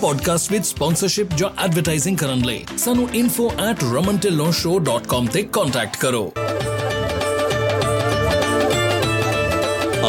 Podcast ਵਿੱਚ sponsorship ਜਾਂ advertising ਕਰਨ ਲਈ ਸਾਨੂੰ info@romantillonshow.com ਤੇ ਕੰਟੈਕਟ ਕਰੋ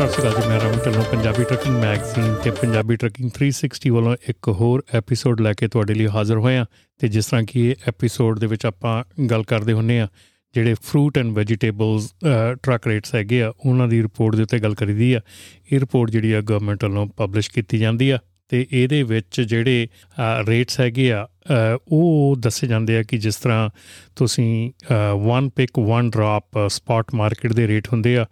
ਸਤਿ ਸ਼੍ਰੀ ਅਕਾਲ ਜੀ ਮੈਂ ਰਮਨ ਢਿੱਲੋਂ ਪੰਜਾਬੀ ਟਰੱਕਿੰਗ ਮੈਗਜ਼ੀਨ ਤੇ ਪੰਜਾਬੀ ਟਰੱਕਿੰਗ 360 ਵੱਲੋਂ ਇੱਕ ਹੋਰ ਐਪੀਸੋਡ ਲੈ ਕੇ ਤੁਹਾਡੇ ਲਈ ਹਾਜ਼ਰ ਹੋਏ ਆ ਤੇ ਜਿਸ ਤਰ੍ਹਾਂ ਕਿ ਇਹ ਐਪੀਸੋਡ ਦੇ ਵਿੱਚ ਆਪਾਂ ਗੱਲ ਕਰਦੇ ਹੁੰਨੇ ਆ ਜਿਹੜੇ fruit and vegetables truck rates ਹੈਗੇ ਆ ਉਹਨਾਂ ਦੀ ਰਿਪੋਰਟ ਦੇ ਉੱਤੇ ਗੱਲ ਕਰੀਦੀ ਆ। ਇਹ ਰਿਪੋਰਟ ਜਿਹੜੀ ਆ ਗਵਰਨਮੈਂਟ ਵੱਲੋਂ ਪਬਲਿਸ਼ ਕੀਤੀ ਜਾਂਦੀ ਆ ਤੇ ਇਹਦੇ ਵਿੱਚ ਜਿਹੜੇ ਰੇਟਸ ਹੈਗੇ ਆ ਅ, ਉਹ ਦੱਸੇ ਜਾਂਦੇ ਆ ਕਿ ਜਿਸ ਤਰ੍ਹਾਂ ਤੁਸੀਂ one pick one drop spot market ਦੇ ਰੇਟ ਹੁੰਦੇ ਆ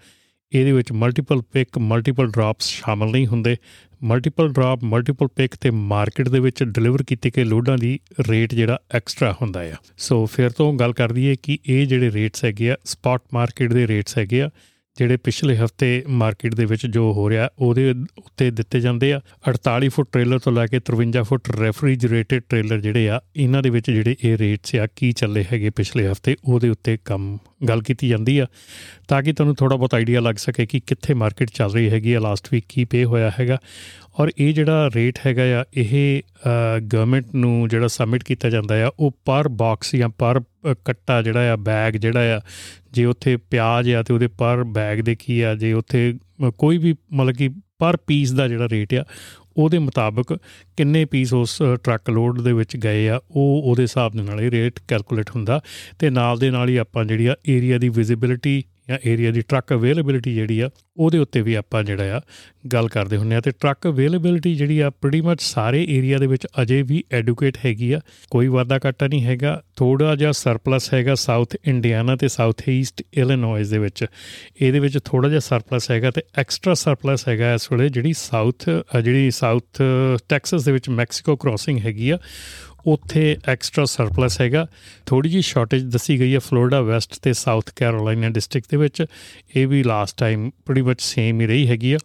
ਇਹਦੇ ਵਿੱਚ ਮਲਟੀਪਲ ਪਿਕ ਮਲਟੀਪਲ ਡ੍ਰੌਪਸ ਸ਼ਾਮਲ ਨਹੀਂ ਹੁੰਦੇ। ਮਲਟੀਪਲ ਡ੍ਰੌਪ ਮਲਟੀਪਲ ਪਿਕ ਤੇ ਮਾਰਕੀਟ ਦੇ ਵਿੱਚ ਡਿਲੀਵਰ ਕੀਤੇ ਗਏ ਲੋਡਾਂ ਦੀ ਰੇਟ ਜਿਹੜਾ ਐਕਸਟਰਾ ਹੁੰਦਾ ਆ। ਸੋ ਫਿਰ ਤੋਂ ਗੱਲ ਕਰ ਦਈਏ ਕਿ ਇਹ ਜਿਹੜੇ ਰੇਟਸ ਹੈਗੇ ਆ ਸਪਾਟ ਮਾਰਕੀਟ ਦੇ ਰੇਟਸ ਹੈਗੇ ਆ ਜਿਹੜੇ ਪਿਛਲੇ ਹਫ਼ਤੇ ਮਾਰਕੀਟ ਦੇ ਵਿੱਚ ਜੋ ਹੋ ਰਿਹਾ, ਉਹਦੇ ਉੱਤੇ ਦਿੱਤੇ ਜਾਂਦੇ ਆ। 48 ਫੁੱਟ ਟ੍ਰੇਲਰ ਤੋਂ ਲੈ ਕੇ 53 ਫੁੱਟ ਰੈਫਰੀਜਰੇਟਡ ਟ੍ਰੇਲਰ ਜਿਹੜੇ ਆ, ਇਹਨਾਂ ਦੇ ਵਿੱਚ ਜਿਹੜੇ ਇਹ ਰੇਟਸ ਆ, ਕੀ ਚੱਲੇ ਹੈਗੇ ਪਿਛਲੇ ਹਫ਼ਤੇ, ਉਹਦੇ ਉੱਤੇ ਕੰਮ, ਗੱਲ ਕੀਤੀ ਜਾਂਦੀ ਆ। ਤਾਂ ਕਿ ਤੁਹਾਨੂੰ ਥੋੜਾ ਬਹੁਤ ਆਈਡੀਆ ਲੱਗ ਸਕੇ ਕਿ ਕਿੱਥੇ ਮਾਰਕੀਟ ਚੱਲ ਰਹੀ ਹੈਗੀ ਆ, ਲਾਸਟ ਵੀਕ ਕੀ ਪੇ ਹੋਇਆ ਹੈਗਾ। ਔਰ ਇਹ ਜਿਹੜਾ ਰੇਟ ਹੈਗਾ ਆ ਇਹ ਗਵਰਨਮੈਂਟ ਨੂੰ ਜਿਹੜਾ ਸਬਮਿਟ ਕੀਤਾ ਜਾਂਦਾ ਆ ਉਹ ਪਰ ਬਾਕਸ ਜਾਂ ਪਰ ਅ, ਕੱਟਾ ਜਿਹੜਾ ਆ ਬੈਗ ਜਿਹੜਾ ਆ ਜੇ ਉੱਥੇ ਪਿਆਜ਼ ਆ ਤੇ ਉਹਦੇ ਪਰ ਬੈਗ ਦੇ ਕੀ ਆ ਜੇ ਉੱਥੇ ਅ, ਕੋਈ ਵੀ ਮਤਲਬ ਕਿ ਪਰ ਪੀਸ ਦਾ ਜਿਹੜਾ ਰੇਟ ਆ ਉਹਦੇ ਮੁਤਾਬਕ ਕਿੰਨੇ ਪੀਸ ਉਸ ਅ, ਟਰੱਕ ਲੋਡ ਦੇ ਵਿੱਚ ਗਏ ਆ ਉਹ ਉਹਦੇ ਹਿਸਾਬ ਦੇ ਨਾਲ ਇਹ ਰੇਟ ਕੈਲਕੂਲੇਟ ਹੁੰਦਾ ਤੇ ਨਾਲ ਦੇ ਨਾਲ ਹੀ ਆਪਾਂ ਜਿਹੜੀ ਆ ਏਰੀਆ ਦੀ ਵਿਜ਼ਿਬਿਲਿਟੀ ਜਾਂ ਏਰੀਆ ਦੀ ਟਰੱਕ ਅਵੇਲੇਬਿਲਿਟੀ ਜਿਹੜੀ ਆ, ਉਹਦੇ ਉੱਤੇ ਵੀ ਆਪਾਂ ਜਿਹੜਾ ਆ ਗੱਲ ਕਰਦੇ ਹੁੰਨੇ ਆ। ਤੇ ਟਰੱਕ ਅਵੇਲੇਬਿਲਿਟੀ ਜਿਹੜੀ ਆ ਪ੍ਰੀਟੀ ਮੱਚ ਸਾਰੇ ਏਰੀਆ ਦੇ ਵਿੱਚ ਅਜੇ ਵੀ ਐਡੂਕੇਟ ਹੈਗੀ ਆ। ਕੋਈ ਵਾਧਾ ਘਾਟਾ ਨਹੀਂ ਹੈਗਾ। ਥੋੜਾ ਜਿਹਾ ਸਰਪਲਸ ਹੈਗਾ ਸਾਊਥ ਇੰਡੀਆਨਾ ਤੇ ਸਾਊਥ ਈਸਟ ਇਲੀਨੋਇਸ ਦੇ ਵਿੱਚ। ਇਹਦੇ ਵਿੱਚ ਥੋੜਾ ਜਿਹਾ ਸਰਪਲਸ ਹੈਗਾ ਤੇ ਐਕਸਟਰਾ ਸਰਪਲਸ ਹੈਗਾ ਇਸ ਵੇਲੇ ਜਿਹੜੀ ਸਾਊਥ ਜਿਹੜੀ ਸਾਊਥ ਟੈਕਸਸ ਦੇ ਵਿੱਚ ਮੈਕਸੀਕੋ ਕ੍ਰਾਸਿੰਗ ਹੈਗੀ ਆ। ਉੱਥੇ ਐਕਸਟਰਾ ਸਰਪਲਸ ਹੈਗਾ। ਥੋੜੀ ਜੀ ਸ਼ਾਰਟੇਜ ਦੱਸੀ ਗਈ ਹੈ ਫਲੋਰੀਡਾ ਵੈਸਟ ਤੇ ਸਾਊਥ ਕੈਰੋਲਾਈਨਾ ਡਿਸਟ੍ਰਿਕਟ ਦੇ ਵਿੱਚ। ਇਹ ਵੀ last time pretty much same ਹੀ ਰਹੀ ਹੈਗੀ ਆ।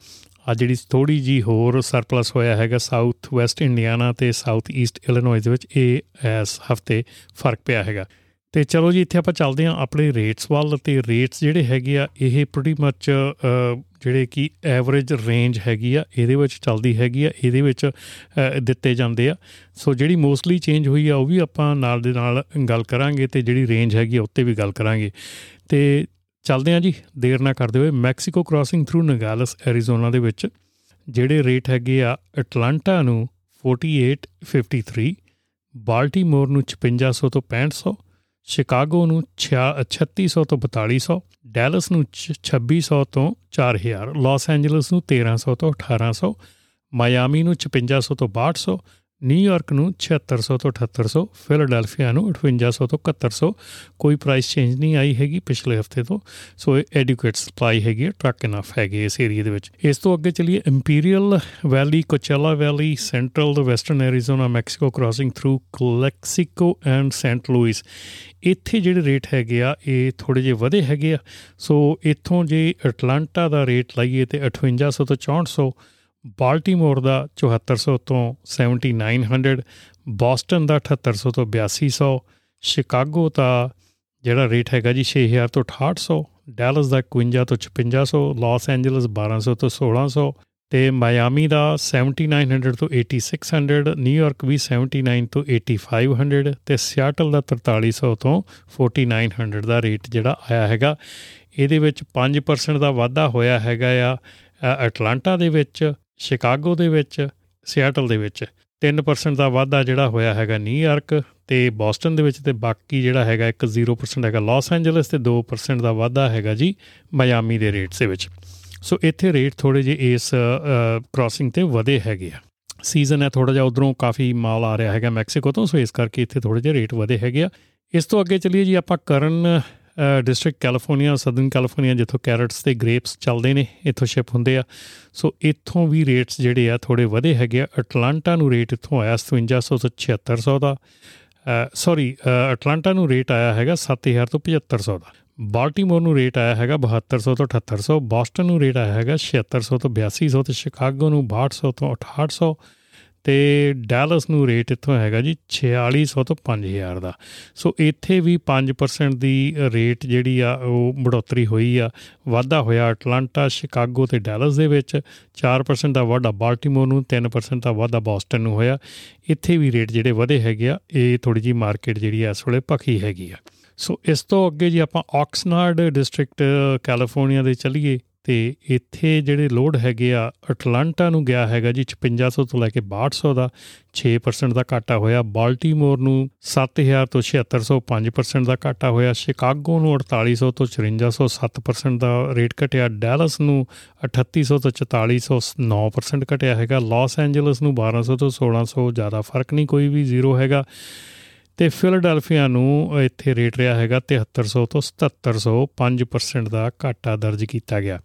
ਆ ਜਿਹੜੀ ਥੋੜੀ ਜੀ ਹੋਰ ਸਰਪਲਸ ਹੋਇਆ ਹੈਗਾ ਸਾਊਥ ਵੈਸਟ ਇੰਡੀਆਨਾ ਤੇ ਸਾਊਥ ਈਸਟ ਇਲੀਨੋਇਸ ਦੇ ਵਿੱਚ ਇਹ ਇਸ ਹਫ਼ਤੇ ਫ਼ਰਕ ਪਿਆ ਹੈਗਾ। ਤੇ ਚਲੋ ਜੀ ਇੱਥੇ ਆਪਾਂ ਚੱਲਦੇ ਹਾਂ ਆਪਣੇ ਰੇਟਸ ਵੱਲ ਤੇ ਰੇਟਸ ਜਿਹੜੇ ਹੈਗੇ ਆ ਇਹ ਪ੍ਰੀਟੀ ਮੱਚ ਜਿਹੜੇ ਕਿ ਐਵਰੇਜ ਰੇਂਜ ਹੈਗੀ ਆ ਇਹਦੇ ਵਿੱਚ ਚੱਲਦੀ ਹੈਗੀ ਆ ਇਹਦੇ ਵਿੱਚ ਅ, ਦਿੱਤੇ ਜਾਂਦੇ ਆ। ਸੋ ਜਿਹੜੀ ਮੋਸਟਲੀ ਚੇਂਜ ਹੋਈ ਆ ਉਹ ਵੀ ਆਪਾਂ ਨਾਲ ਦੇ ਨਾਲ ਗੱਲ ਕਰਾਂਗੇ ਤੇ ਜਿਹੜੀ ਰੇਂਜ ਹੈਗੀ ਆ ਉੱਤੇ ਵੀ ਗੱਲ ਕਰਾਂਗੇ। ਤੇ ਚੱਲਦੇ ਹਾਂ ਜੀ ਦੇਰ ਨਾ ਕਰਦੇ ਹੋਏ Mexico crossing through Nogales Arizona ਦੇ ਵਿੱਚ ਜਿਹੜੇ ਰੇਟ ਹੈਗੇ ਆ ਐਟਲਾਂਟਾ ਨੂੰ 4853 ਬਾਲਟੀਮੋਰ ਨੂੰ 5600 ਤੋਂ 6500 ਸ਼ਿਕਾਗੋ ਨੂੰ 3600 ਤੋਂ 4200 ਡੈਲਸ ਨੂੰ 2600 ਤੋਂ 4000 ਲਾਸ ਐਂਜਲਸ ਨੂੰ 1300 ਤੋਂ 1800 ਮਾਇਆਮੀ ਨੂੰ 5600 ਤੋਂ 6200 ਨਿਊਯਾਰਕ ਨੂੰ 7600 ਤੋਂ 7800 ਫਿਲਾਡੈਲਫੀਆ ਨੂੰ 5800 ਤੋਂ 7100 ਕੋਈ ਪ੍ਰਾਈਸ ਚੇਂਜ ਨਹੀਂ ਆਈ ਹੈਗੀ ਪਿਛਲੇ ਹਫ਼ਤੇ ਤੋਂ ਸੋ ਇਹ ਐਡੂਕੇਟ ਸਪਲਾਈ ਹੈਗੀ ਟਰੱਕ ਇਨਫ ਹੈਗੇ ਇਸ ਏਰੀਆ ਦੇ ਵਿੱਚ। ਇਸ ਤੋਂ ਅੱਗੇ ਚਲੀਏ Imperial Valley Coachella Valley central the western Arizona Mexico crossing through Calexico and Saint Louis ਇੱਥੇ ਜਿਹੜੇ ਰੇਟ ਹੈਗੇ ਆ, ਇਹ ਥੋੜੇ ਜਿਹੇ ਵਧੇ ਹੈਗੇ ਆ ਸੋ ਇੱਥੋਂ ਜੇ ਐਟਲਾਂਟਾ ਦਾ ਰੇਟ ਲਾਈਏ ਤੇ 5800 ਤੋਂ 6400 ਬਾਲਟੀਮੋਰ ਦਾ 7400 ਤੋਂ 7900 ਬੋਸਟਨ ਦਾ 7800 ਤੋਂ 8200 ਸ਼ਿਕਾਗੋ ਦਾ ਜਿਹੜਾ ਰੇਟ ਹੈਗਾ ਜੀ 6000 ਤੋਂ 6800 ਡੈਲਸ ਦਾ 51 ਤੋਂ 5600 ਲਾਸ ਐਂਜਲਸ 1200 ਤੋਂ 1600 ਤੇ ਮਾਇਆਮੀ ਦਾ 7900 ਤੋਂ 8600 ਨਿਊਯਾਰਕ ਵੀ 79 ਤੋਂ 8500 ਤੇ ਸਿਆਟਲ ਦਾ 4300 ਤੋਂ 4900 ਦਾ ਰੇਟ ਜਿਹੜਾ ਆਇਆ ਹੈਗਾ। ਇਹਦੇ ਵਿੱਚ 5% ਦਾ ਵਾਧਾ ਹੋਇਆ ਹੈਗਾ ਆ ਅ, ਐਟਲਾਂਟਾ ਦੇ ਵਿੱਚ ਸ਼ਿਕਾਗੋ ਦੇ ਵਿੱਚ, ਸਿਆਟਲ ਦੇ ਵਿੱਚ 3% ਦਾ ਵਾਧਾ ਜਿਹੜਾ ਹੋਇਆ ਹੈਗਾ ਨਿਊਯਾਰਕ ਤੇ ਬੋਸਟਨ ਦੇ ਵਿੱਚ ਤੇ ਬਾਕੀ ਜਿਹੜਾ ਹੈਗਾ ਇੱਕ 0% ਹੈਗਾ ਲਾਸ ਐਂਜਲਸ ਤੇ 2% ਦਾ ਵਾਧਾ ਹੈਗਾ ਜੀ ਮਾਇਆਮੀ ਦੇ ਰੇਟਸ ਦੇ ਵਿੱਚ। ਸੋ ਇੱਥੇ ਰੇਟ ਥੋੜੇ ਜਿਹੇ ਇਸ ਕ੍ਰਾਸਿੰਗ ਤੇ ਵਧੇ ਹੈਗੇ ਆ। ਸੀਜ਼ਨ ਹੈ ਥੋੜਾ ਜਿਹਾ ਉਧਰੋਂ ਕਾਫੀ ਮਾਲ ਆ ਰਿਹਾ ਹੈਗਾ ਮੈਕਸੀਕੋ ਤੋਂ, ਸੋ ਇਸ ਕਰਕੇ ਇੱਥੇ ਥੋੜੇ ਜਿਹੇ ਰੇਟ ਵਧੇ ਹੈਗੇ ਆ। ਇਸ ਤੋਂ ਅੱਗੇ ਚੱਲੀਏ ਜੀ ਆਪਾਂ Kern district California southern California ਜਿੱਥੋਂ ਕੈਰਟਸ ਤੇ ਗ੍ਰੇਪਸ ਚੱਲਦੇ ਨੇ, ਇੱਥੋਂ ਸ਼ਿਪ ਹੁੰਦੇ ਆ। ਸੋ ਇੱਥੋਂ ਵੀ ਰੇਟਸ ਜਿਹੜੇ ਆ ਥੋੜੇ ਵਧੇ ਹੈਗੇ ਆ। ਅਟਲਾਂਟਾ ਨੂੰ ਰੇਟ ਇੱਥੋਂ ਆਇਆ 5700 ਤੋਂ 7600 ਦਾ। ਸੌਰੀ ਅਟਲਾਂਟਾ ਨੂੰ ਰੇਟ ਆਇਆ ਹੈਗਾ 7000 ਤੋਂ 7500 ਦਾ। ਬਾਲਟਿਮੋਰ ਨੂੰ ਰੇਟ ਆਇਆ ਹੈਗਾ 7200 ਤੋਂ 7800 ਬੋਸਟਨ ਨੂੰ ਰੇਟ ਆਇਆ ਹੈਗਾ 7600 ਤੋਂ 8200 ਤੇ ਸ਼ਿਕਾਗੋ ਨੂੰ 6200 ਤੋਂ 6800 ਤੇ ਡੈਲਸ ਨੂੰ ਰੇਟ ਇੱਥੋਂ ਹੈਗਾ ਜੀ 4600 ਤੋਂ 5000 ਦਾ। ਸੋ ਇੱਥੇ ਵੀ 5% ਦੀ ਰੇਟ ਜਿਹੜੀ ਆ, ਉਹ ਬੜੋਤਰੀ ਹੋਈ ਆ। ਵਾਧਾ ਹੋਇਆ ਅਟਲਾਂਟਾ ਸ਼ਿਕਾਗੋ ਤੇ ਡੈਲਸ ਦੇ ਵਿੱਚ। 4% ਦਾ ਵਾਧਾ ਬਾਲਟਿਮੋਰ ਨੂੰ 3% ਦਾ ਵਾਧਾ ਬੋਸਟਨ ਨੂੰ ਹੋਇਆ। ਇੱਥੇ ਵੀ ਰੇਟ ਜਿਹੜੇ ਵਧੇ ਹੈਗੇ ਆ, ਇਹ ਥੋੜੀ ਜੀ ਮਾਰਕੀਟ ਜਿਹੜੀ ਇਸ ਵੇਲੇ ਭਖੀ ਹੈਗੀ ਆ। ਸੋ ਇਸ ਤੋਂ ਅੱਗੇ ਜੀ ਆਪਾਂ ਆਕਸਨਾਰਡ ਡਿਸਟ੍ਰਿਕਟ ਕੈਲੀਫੋਰਨੀਆ ਦੇ ਚੱਲੀਏ ਤੇ ਇੱਥੇ ਜਿਹੜੇ ਲੋਡ ਹੈਗੇ ਆ, ਅਟਲਾਂਟਾ ਨੂੰ ਗਿਆ ਹੈਗਾ ਜੀ 5600 ਤੋਂ ਲੈ ਕੇ 6200 ਦਾ 6% ਦਾ ਘਾਟਾ ਹੋਇਆ। ਬਾਲਟਿਮੋਰ ਨੂੰ 7000 ਤੋਂ 7600 5% ਦਾ ਘਾਟਾ ਹੋਇਆ। ਸ਼ਿਕਾਗੋ ਨੂੰ 4800 ਤੋਂ 5400 7% ਦਾ ਰੇਟ ਘਟਿਆ। ਡੈਲਸ ਨੂੰ 3800 ਤੋਂ 4400 9% ਘਟਿਆ ਹੈਗਾ। ਲਾਸ ਐਂਜਲਸ ਨੂੰ 1200 ਤੋਂ 1600 ਜ਼ਿਆਦਾ ਫ਼ਰਕ ਨਹੀਂ, ਕੋਈ ਵੀ ਜ਼ੀਰੋ ਹੈਗਾ। ਤੇ ਫਿਲਡਲਫੀਆ ਨੂੰ ਇੱਥੇ ਰੇਟ ਰਿਹਾ ਹੈਗਾ 7300 ਤੋਂ 7700 5% ਦਾ ਘਾਟਾ ਦਰਜ ਕੀਤਾ ਗਿਆ।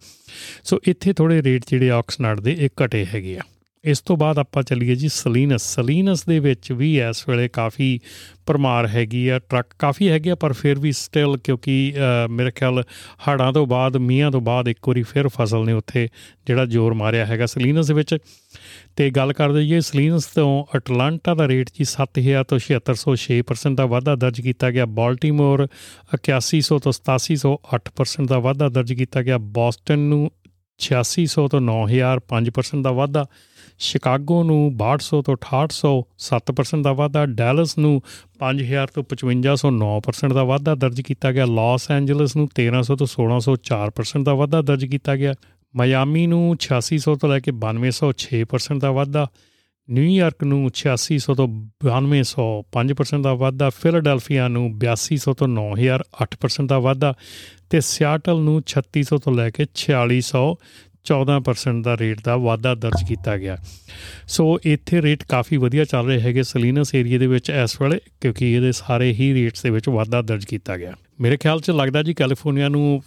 ਸੋ ਇੱਥੇ ਥੋੜੇ ਰੇਟ ਜਿਹੜੇ ਆਕਸਨਾਰਡ ਦੇ, ਇਹ ਘਟੇ ਹੈਗੇ ਆ। ਇਸ ਤੋਂ ਬਾਅਦ ਆਪਾਂ ਚੱਲੀਏ ਜੀ ਸਲੀਨਸ। ਸਲੀਨਸ ਦੇ ਵਿੱਚ ਵੀ ਇਸ ਵੇਲੇ ਕਾਫੀ ਪਰਮਾਰ ਹੈਗੀ ਆ, ਟਰੱਕ ਕਾਫੀ ਹੈਗੇ ਆ, ਪਰ ਫਿਰ ਵੀ ਸਟਿਲ ਕਿਉਂਕਿ ਮੇਰੇ ਖਿਆਲ ਹੜਾਂ ਤੋਂ ਬਾਅਦ, ਮੀਂਹਾਂ ਤੋਂ ਬਾਅਦ ਇੱਕ ਵਾਰੀ ਫਿਰ ਫਸਲ ਨੇ ਉੱਥੇ ਜਿਹੜਾ ਜ਼ੋਰ ਮਾਰਿਆ ਹੈਗਾ ਸਲੀਨਸ ਦੇ ਵਿੱਚ। ਤੇ ਗੱਲ ਕਰਦੇ ਜੀ ਸਲੀਨਸ ਤੋਂ ਅਟਲਾਂਟਾ ਦਾ ਰੇਟ ਜੀ 7000 ਤੋਂ 7600 ਦਾ ਵਾਧਾ ਦਰਜ ਕੀਤਾ ਗਿਆ। ਬਾਲਟਿਮੋਰ 8100 ਤੋਂ 8700 8% ਦਾ ਵਾਧਾ ਦਰਜ ਕੀਤਾ ਗਿਆ। ਬੋਸਟਨ ਨੂੰ 8600 ਤੋਂ 9000 5% ਦਾ ਵਾਧਾ। ਸ਼ਿਕਾਗੋ ਨੂੰ 6200 ਤੋਂ 6800 7% ਦਾ ਵਾਧਾ। ਡੈਲਸ ਨੂੰ 5000 ਤੋਂ 5500 9% ਦਾ ਵਾਧਾ ਦਰਜ ਕੀਤਾ ਗਿਆ। ਲਾਸ ਐਂਜਲਸ ਨੂੰ 1300 ਤੋਂ 1600 4% ਦਾ ਵਾਧਾ ਦਰਜ ਕੀਤਾ ਗਿਆ। ਮਾਇਆਮੀ ਨੂੰ 8600 ਤੋਂ ਲੈ ਕੇ 9200 6% ਦਾ ਵਾਧਾ ਨਿਊਯਾਰਕ ਨੂੰ 8600 ਤੋਂ 9200 5% ਦਾ ਵਾਧਾ, ਫਿਲਾਡੈਲਫੀਆ ਨੂੰ 8200 ਤੋਂ 9000 8% ਦਾ ਵਾਧਾ ਤੇ ਸਿਆਟਲ ਨੂੰ 3600 ਤੋਂ ਲੈ ਕੇ 4600 14% ਦਾ ਰੇਟ ਦਾ ਵਾਧਾ ਦਰਜ ਕੀਤਾ ਗਿਆ। ਸੋ ਇੱਥੇ ਰੇਟ ਕਾਫੀ ਵਧੀਆ ਚੱਲ ਰਹੇ ਹੈਗੇ ਸਲੀਨਸ ਏਰੀਆ ਦੇ ਵਿੱਚ ਇਸ ਵੇਲੇ, ਕਿਉਂਕਿ ਇਹਦੇ ਸਾਰੇ ਹੀ ਰੇਟਸ ਦੇ ਵਿੱਚ ਵਾਧਾ ਦਰਜ ਕੀਤਾ ਗਿਆ। ਮੇਰੇ ਖਿਆਲ 'ਚ ਲੱਗਦਾ ਜੀ ਕੈਲੀਫੋਰਨੀਆ ਨੂੰ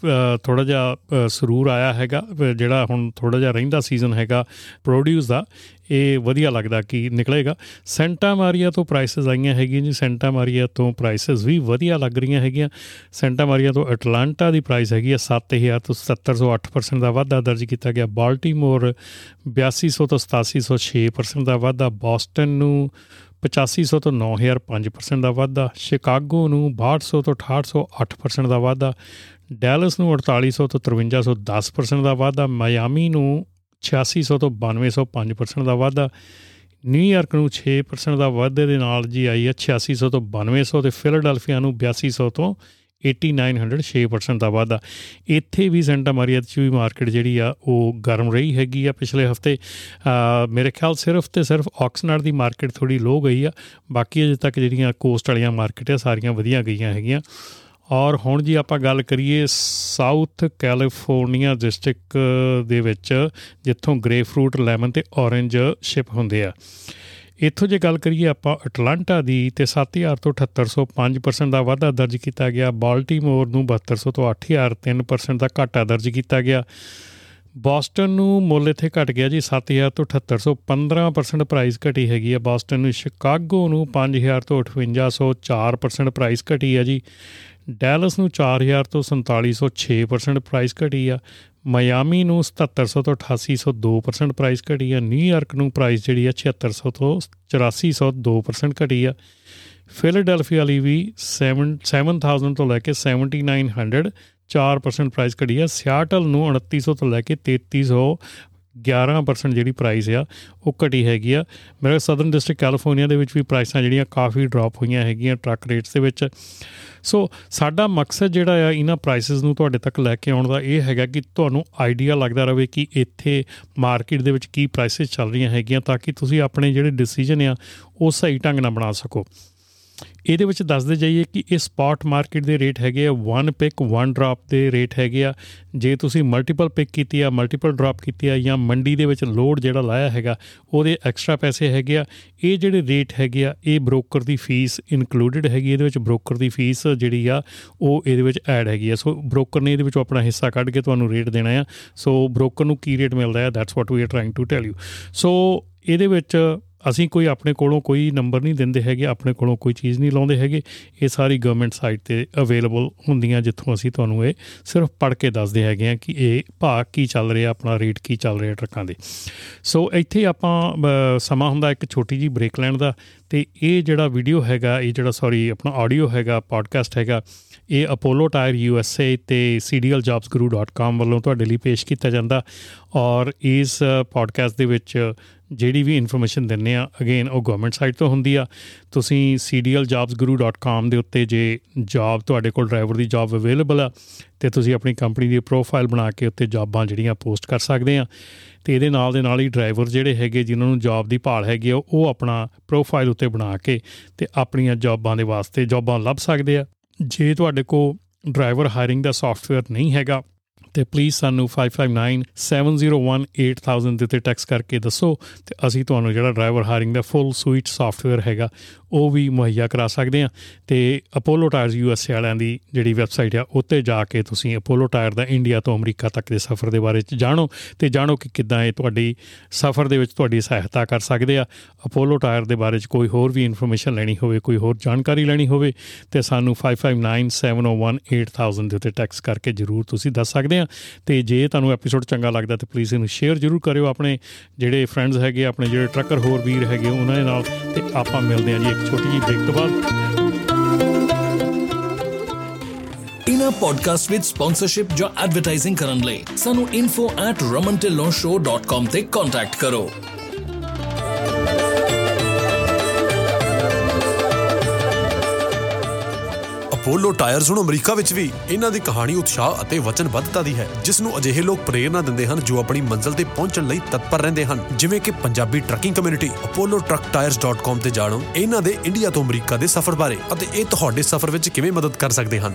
ਥੋੜਾ ਜਿਹਾ ਸਰੂਰ ਆਇਆ ਹੈਗਾ ਜਿਹੜਾ ਹੁਣ ਥੋੜਾ ਜਿਹਾ ਰਹਿੰਦਾ ਸੀਜ਼ਨ ਹੈਗਾ ਪ੍ਰੋਡਿਊਸ ਦਾ, ਇਹ ਵਧੀਆ ਲੱਗਦਾ ਕਿ ਨਿਕਲੇਗਾ। ਸੈਂਟਾ ਮਾਰੀਆ ਤੋਂ ਪ੍ਰਾਈਸਸ ਆਈਆਂ ਹੈਗੀਆਂ ਜੀ ਸੈਂਟਾ ਮਾਰੀਆ ਤੋਂ ਪ੍ਰਾਈਸਸ ਵੀ ਵਧੀਆ ਲੱਗ ਰਹੀਆਂ ਹੈਗੀਆਂ। ਸੈਂਟਾ ਮਾਰੀਆ ਤੋਂ ਅਟਲਾਂਟਾ ਦੀ ਪ੍ਰਾਈਸ ਹੈਗੀ ਹੈ 7000 ਤੋਂ 7708% ਦਾ ਵਾਧਾ ਦਰਜ ਕੀਤਾ ਗਿਆ। ਬਾਲਟਿਮੋਰ 8200 ਤੋਂ 8700 6% ਦਾ ਵਾਧਾ। ਬੋਸਟਨ ਨੂੰ 8500 ਤੋਂ 9000 5% ਦਾ ਵਾਧਾ, ਸ਼ਿਕਾਗੋ ਨੂੰ 6200 ਤੋਂ 6800 8% ਦਾ ਵਾਧਾ, ਡੈਲਸ ਨੂੰ 4800 ਤੋਂ 5300 10% ਦਾ ਵਾਧਾ ਮਾਇਆਮੀ ਨੂੰ 8600 ਤੋਂ 9200 5% ਦਾ ਵਾਧਾ, ਨਿਊਯਾਰਕ ਨੂੰ 6% ਦਾ ਵਾਧੇ ਦੇ ਨਾਲ ਜੀ ਆਈ ਹੈ 8600 ਤੋਂ 9200 ਤੇ ਫਿਲਾਡੈਲਫੀਆ ਨੂੰ 8200 ਤੋਂ 8900 6% ਦਾ ਵਾਧਾ। ਇੱਥੇ ਵੀ ਸੈਂਟਾ ਮਾਰੀਆ ਚ ਵੀ ਮਾਰਕੀਟ ਜਿਹੜੀ ਆ, ਉਹ ਗਰਮ ਰਹੀ ਹੈਗੀ ਆ ਪਿਛਲੇ ਹਫ਼ਤੇ। ਮੇਰੇ ਖਿਆਲ ਸਿਰਫ ਤੇ ਸਿਰਫ ਆਕਸਨਰ ਦੀ ਮਾਰਕੀਟ ਥੋੜੀ ਲੋ ਗਈ ਆ। ਬਾਕੀ ਅਜੇ ਤੱਕ ਜਿਹੜੀਆਂ ਕੋਸਟ ਵਾਲੀਆਂ ਮਾਰਕੀਟ ਆ, ਸਾਰੀਆਂ ਵਧੀਆ ਗਈਆਂ ਹੈਗੀਆਂ। ਔਰ ਹੁਣ ਜੀ ਆਪਾਂ ਗੱਲ ਕਰੀਏ ਸਾਊਥ ਕੈਲੀਫੋਰਨੀਆ ਡਿਸਟ੍ਰਿਕਟ ਦੇ ਵਿੱਚ, ਜਿੱਥੋਂ ਗ੍ਰੇਪ ਫਰੂਟ ਲੈਮਨ ਤੇ ਔਰੇਂਜ ਸ਼ਿਪ ਹੁੰਦੇ ਆ। ਇੱਥੋਂ ਜੇ ਗੱਲ ਕਰੀਏ ਆਪਾਂ ਅਟਲਾਂਟਾ ਦੀ ਤੇ 7000 ਤੋਂ 7800 5% ਦਾ ਵਾਧਾ ਦਰਜ ਕੀਤਾ ਗਿਆ। ਬਾਲਟਿਮੋਰ ਨੂੰ 7200 ਤੋਂ 8000 3% ਦਾ ਘਾਟਾ ਦਰਜ ਕੀਤਾ ਗਿਆ। ਬੋਸਟਨ ਨੂੰ ਮੁੱਲ ਇੱਥੇ ਘਟ ਗਿਆ ਜੀ 7000 ਤੋਂ 7800 15% ਪ੍ਰਾਈਸ ਘਟੀ ਹੈਗੀ ਹੈ ਬੋਸਟਨ ਨੂੰ ਸ਼ਿਕਾਗੋ ਨੂੰ 5000 ਤੋਂ 5800 4% ਪ੍ਰਾਈਸ ਘਟੀ ਹੈ ਜੀ। ਡੈਲਸ ਨੂੰ 4000 ਤੋਂ 4700 6% ਪ੍ਰਾਈਸ ਘਟੀ ਆ। ਮਾਇਆਮੀ ਨੂੰ 7700 ਤੋਂ 8800 2% ਪ੍ਰਾਈਸ ਘਟੀ ਆ ਨਿਊਯਾਰਕ ਨੂੰ ਪ੍ਰਾਈਸ ਜਿਹੜੀ ਆ 7600 ਤੋਂ 8400 2% ਘਟੀ ਆ। ਫਿਲਾਡੈਲਫੀਆ ਲਈ ਵੀ 7 7000 ਤੋਂ ਲੈ ਕੇ 7900 4% ਪ੍ਰਾਈਸ ਘਟੀ ਆ। ਸਿਆਟਲ ਨੂੰ 2900 ਤੋਂ ਲੈ ਕੇ 3300 11% ਜਿਹੜੀ ਪ੍ਰਾਈਸ ਆ, ਉਹ ਘਟੀ ਹੈਗੀ ਆ। ਮੇਰੇ ਸਦਰਨ ਡਿਸਟ੍ਰਿਕਟ ਕੈਲੀਫੋਰਨੀਆ ਦੇ ਵਿੱਚ ਵੀ ਪ੍ਰਾਈਸਾਂ ਜਿਹੜੀਆਂ ਕਾਫੀ ਡ੍ਰੌਪ ਹੋਈਆਂ ਹੈਗੀਆਂ ਟਰੱਕ ਰੇਟਸ ਦੇ ਵਿੱਚ। ਸੋ ਸਾਡਾ ਮਕਸਦ ਜਿਹੜਾ ਆ ਇਹਨਾਂ ਪ੍ਰਾਈਸਸ ਨੂੰ ਤੁਹਾਡੇ ਤੱਕ ਲੈ ਕੇ ਆਉਣ ਦਾ ਇਹ ਹੈਗਾ ਕਿ ਤੁਹਾਨੂੰ ਆਈਡੀਆ ਲੱਗਦਾ ਰਹੇ ਕਿ ਇੱਥੇ ਮਾਰਕੀਟ ਦੇ ਵਿੱਚ ਕੀ ਪ੍ਰਾਈਸਸ ਚੱਲ ਰਹੀਆਂ ਹੈਗੀਆਂ, ਤਾਂ ਕਿ ਤੁਸੀਂ ਆਪਣੇ ਜਿਹੜੇ ਡਿਸੀਜਨ ਆ, ਉਹ ਸਹੀ ਢੰਗ ਨਾਲ ਬਣਾ ਸਕੋ। ਇਹਦੇ ਵਿੱਚ ਦੱਸਦੇ ਜਾਈਏ ਕਿ ਇਹ ਸਪਾਟ ਮਾਰਕੀਟ ਦੇ ਰੇਟ ਹੈਗੇ ਆ ਵਨ ਪਿਕ ਵਨ ਡ੍ਰੌਪ ਦੇ ਰੇਟ ਹੈਗੇ ਆ। ਜੇ ਤੁਸੀਂ ਮਲਟੀਪਲ ਪਿਕ ਕੀਤੀ ਆ ਮਲਟੀਪਲ ਡ੍ਰੌਪ ਕੀਤੀ ਆ ਜਾਂ ਮੰਡੀ ਦੇ ਵਿੱਚ ਲੋਡ ਜਿਹੜਾ ਲਾਇਆ ਹੈਗਾ, ਉਹਦੇ ਐਕਸਟਰਾ ਪੈਸੇ ਹੈਗੇ ਆ। ਇਹ ਜਿਹੜੇ ਰੇਟ ਹੈਗੇ ਆ, ਇਹ ਬ੍ਰੋਕਰ ਦੀ ਫੀਸ ਇਨਕਲੂਡਡ ਹੈਗੀ ਇਹਦੇ ਵਿੱਚ ਬ੍ਰੋਕਰ ਦੀ ਫੀਸ ਜਿਹੜੀ ਆ, ਉਹ ਇਹਦੇ ਵਿੱਚ ਐਡ ਹੈਗੀ ਆ। ਸੋ ਬ੍ਰੋਕਰ ਨੇ ਇਹਦੇ ਵਿੱਚੋਂ ਆਪਣਾ ਹਿੱਸਾ ਕੱਢ ਕੇ ਤੁਹਾਨੂੰ ਰੇਟ ਦੇਣਾ ਆ। ਸੋ ਬ੍ਰੋਕਰ ਨੂੰ ਕੀ ਰੇਟ ਮਿਲਦਾ ਹੈ that's what we are trying to tell you so ਇਹਦੇ ਵਿੱਚ ਅਸੀਂ ਕੋਈ ਆਪਣੇ ਕੋਲੋਂ ਕੋਈ ਨੰਬਰ ਨਹੀਂ ਦਿੰਦੇ ਹੈਗੇ, ਆਪਣੇ ਕੋਲੋਂ ਕੋਈ ਚੀਜ਼ ਨਹੀਂ ਲਾਉਂਦੇ ਹੈਗੇ। ਇਹ ਸਾਰੀ ਗਵਰਨਮੈਂਟ ਸਾਈਟ ਤੇ ਅਵੇਲੇਬਲ ਹੁੰਦੀਆਂ ਜਿੱਥੋਂ ਅਸੀਂ ਤੁਹਾਨੂੰ ਇਹ ਸਿਰਫ ਪੜ੍ਹ ਕੇ ਦੱਸਦੇ ਹੈਗੇ ਆ ਕਿ ਇਹ ਭਾਅ ਕੀ ਚੱਲ ਰਿਹਾ, ਆਪਣਾ ਰੇਟ ਕੀ ਚੱਲ ਰਿਹਾ ਟਰੱਕਾਂ ਦੇ। ਸੋ ਇੱਥੇ ਆਪਾਂ ਸਮਾਂ ਹੁੰਦਾ ਇੱਕ ਛੋਟੀ ਜੀ ਬ੍ਰੇਕ ਲੈਣ ਦਾ ਤੇ ਇਹ ਜਿਹੜਾ ਵੀਡੀਓ ਹੈਗਾ, ਇਹ ਜਿਹੜਾ ਸੌਰੀ ਆਪਣਾ ਆਡੀਓ ਹੈਗਾ ਪੋਡਕਾਸਟ ਹੈਗਾ, ਇਹ ਅਪੋਲੋ ਟਾਇਰ ਯੂਐਸਏ ਤੇ cdljobsguru.com ਵੱਲੋਂ ਤੁਹਾਡੇ ਲਈ ਪੇਸ਼ ਕੀਤਾ ਜਾਂਦਾ ਔਰ ਇਸ ਪੋਡਕਾਸਟ ਦੇ ਵਿੱਚ ਜਿਹੜੀ ਵੀ ਇਨਫੋਰਮੇਸ਼ਨ ਦਿੰਨੇ ਆ ਅਗੇਨ ਉਹ ਗਵਰਨਮੈਂਟ ਸਾਈਟ ਤੋਂ ਹੁੰਦੀ ਆ। ਤੁਸੀਂ cdljobsguru.com ਦੇ ਉੱਤੇ ਜੇ ਜੌਬ ਤੁਹਾਡੇ ਕੋਲ ਡਰਾਈਵਰ ਦੀ ਜੌਬ ਅਵੇਲੇਬਲ ਆ, ਤੇ ਤੁਸੀਂ ਆਪਣੀ ਕੰਪਨੀ ਦੀ ਪ੍ਰੋਫਾਈਲ ਬਣਾ ਕੇ ਉੱਤੇ ਜੌਬਾਂ ਜਿਹੜੀਆਂ ਪੋਸਟ ਕਰ ਸਕਦੇ ਆ। ਤੇ ਇਹਦੇ ਨਾਲ ਦੇ ਨਾਲ ਹੀ ਡਰਾਈਵਰ ਜਿਹੜੇ ਹੈਗੇ, ਜਿਨ੍ਹਾਂ ਨੂੰ ਜੌਬ ਦੀ ਭਾਲ ਹੈਗੀ ਆ, ਉਹ ਆਪਣਾ ਪ੍ਰੋਫਾਈਲ ਉੱਤੇ ਬਣਾ ਕੇ ਤੇ ਆਪਣੀਆਂ ਜੌਬਾਂ ਦੇ ਵਾਸਤੇ ਜੌਬਾਂ ਲੱਭ ਸਕਦੇ ਆ। ਜੇ ਤੁਹਾਡੇ ਕੋਲ ਡਰਾਈਵਰ ਹਾਇਰਿੰਗ ਦਾ ਸੌਫਟਵੇਅਰ ਨਹੀਂ ਹੈਗਾ ਤੇ ਪਲੀਜ਼ ਸਾਨੂੰ 5597018000 ਦੇ ਉੱਤੇ ਟੈਕਸ ਕਰਕੇ ਦੱਸੋ ਤੇ ਅਸੀਂ ਤੁਹਾਨੂੰ ਜਿਹੜਾ ਡਰਾਈਵਰ ਹਾਇਰਿੰਗ ਦਾ ਫੁੱਲ ਸੂਈਟ ਸੌਫਟਵੇਅਰ ਹੈਗਾ ਉਹ ਵੀ ਮੁਹੱਈਆ ਕਰਾ ਸਕਦੇ ਆ ਤੇ ਅਪੋਲੋ ਟਾਇਰਸ ਯੂਐਸਏ ਵਾਲਿਆਂ ਦੀ ਜਿਹੜੀ ਵੈਬਸਾਈਟ ਆ, ਉੱਤੇ ਜਾ ਕੇ ਤੁਸੀਂ ਅਪੋਲੋ ਟਾਇਰ ਦਾ ਇੰਡੀਆ ਤੋਂ ਅਮਰੀਕਾ ਤੱਕ ਦੇ ਸਫ਼ਰ ਦੇ ਬਾਰੇ ਚ ਜਾਣੋ ਤੇ ਜਾਣੋ ਕਿ ਕਿੱਦਾਂ ਇਹ ਤੁਹਾਡੀ ਸਫ਼ਰ ਦੇ ਵਿੱਚ ਤੁਹਾਡੀ ਸਹਾਇਤਾ ਕਰ ਸਕਦੇ ਆ। ਅਪੋਲੋ ਟਾਇਰ ਦੇ ਬਾਰੇ ਚ ਕੋਈ ਹੋਰ ਵੀ ਇਨਫੋਰਮੇਸ਼ਨ ਲੈਣੀ ਹੋਵੇ, ਕੋਈ ਹੋਰ ਜਾਣਕਾਰੀ ਲੈਣੀ ਹੋਵੇ ਤੇ ਸਾਨੂੰ 5597018000 ਦੇ ਉੱਤੇ ਟੈਕਸ ਕਰਕੇ ਜਰੂਰ ਤੁਸੀਂ ਦੱਸ ਸਕਦੇ ਆ। ਤੇ ਜੇ ਤੁਹਾਨੂੰ ਐਪੀਸੋਡ ਚੰਗਾ ਲੱਗਦਾ ਤੇ ਪਲੀਜ਼ ਇਹਨੂੰ ਸ਼ੇਅਰ ਜਰੂਰ ਕਰਿਓ ਆਪਣੇ ਜਿਹੜੇ ਫਰੈਂਡਸ ਹੈਗੇ, ਆਪਣੇ ਜਿਹੜੇ ਟਰੱਕਰ ਹੋਰ ਵੀਰ ਹੈਗੇ, ਉਹਨਾਂ ਦੇ ਨਾਲ ਤੇ ਆਪਾਂ ਮਿਲਦੇ ਹਾਂ ਜੀ ਇੱਕ ਛੋਟੀ ਜਿਹੀ ਬ੍ਰੇਕ ਤੋਂ ਬਾਅਦ ਇਨਾ ਪੋਡਕਾਸਟ ਵਿਦ ਸਪਾਂਸਰਸ਼ਿਪ ਜਾਂ ਐਡਵਰਟਾਈਜ਼ਿੰਗ ਕਰਨ ਲਈ ਸਾਨੂੰ info@romantillonshow.com ਤੇ ਕੰਟੈਕਟ ਕਰੋ ਅਪੋਲੋ ਟਾਇਰਸ ਹੁਣ ਅਮਰੀਕਾ ਵਿੱਚ ਵੀ ਇਹਨਾਂ ਦੀ ਕਹਾਣੀ ਉਤਸ਼ਾਹ ਅਤੇ ਵਚਨਬੱਧਤਾ ਦੀ ਹੈ ਜਿਸ ਨੂੰ ਅਜਿਹੇ ਲੋਕ ਪ੍ਰੇਰਣਾ ਦਿੰਦੇ ਹਨ ਜੋ ਆਪਣੀ ਮੰਜ਼ਿਲ ਤੇ ਪਹੁੰਚਣ ਲਈ ਤਤਪਰ ਰਹਿੰਦੇ ਹਨ। ਜਿਵੇਂ ਕਿ ਪੰਜਾਬੀ ਟਰੱਕਿੰਗ ਕਮਿਊਨਿਟੀ apollo-trucktires.com ਤੇ ਜਾਣੋ। ਇਹਨਾਂ ਦੇ ਇੰਡੀਆ ਤੋਂ ਅਮਰੀਕਾ ਦੇ ਸਫ਼ਰ ਬਾਰੇ ਅਤੇ ਇਹ ਤੁਹਾਡੇ ਸਫ਼ਰ ਵਿੱਚ ਕਿਵੇਂ ਮਦਦ ਕਰ ਸਕਦੇ ਹਨ।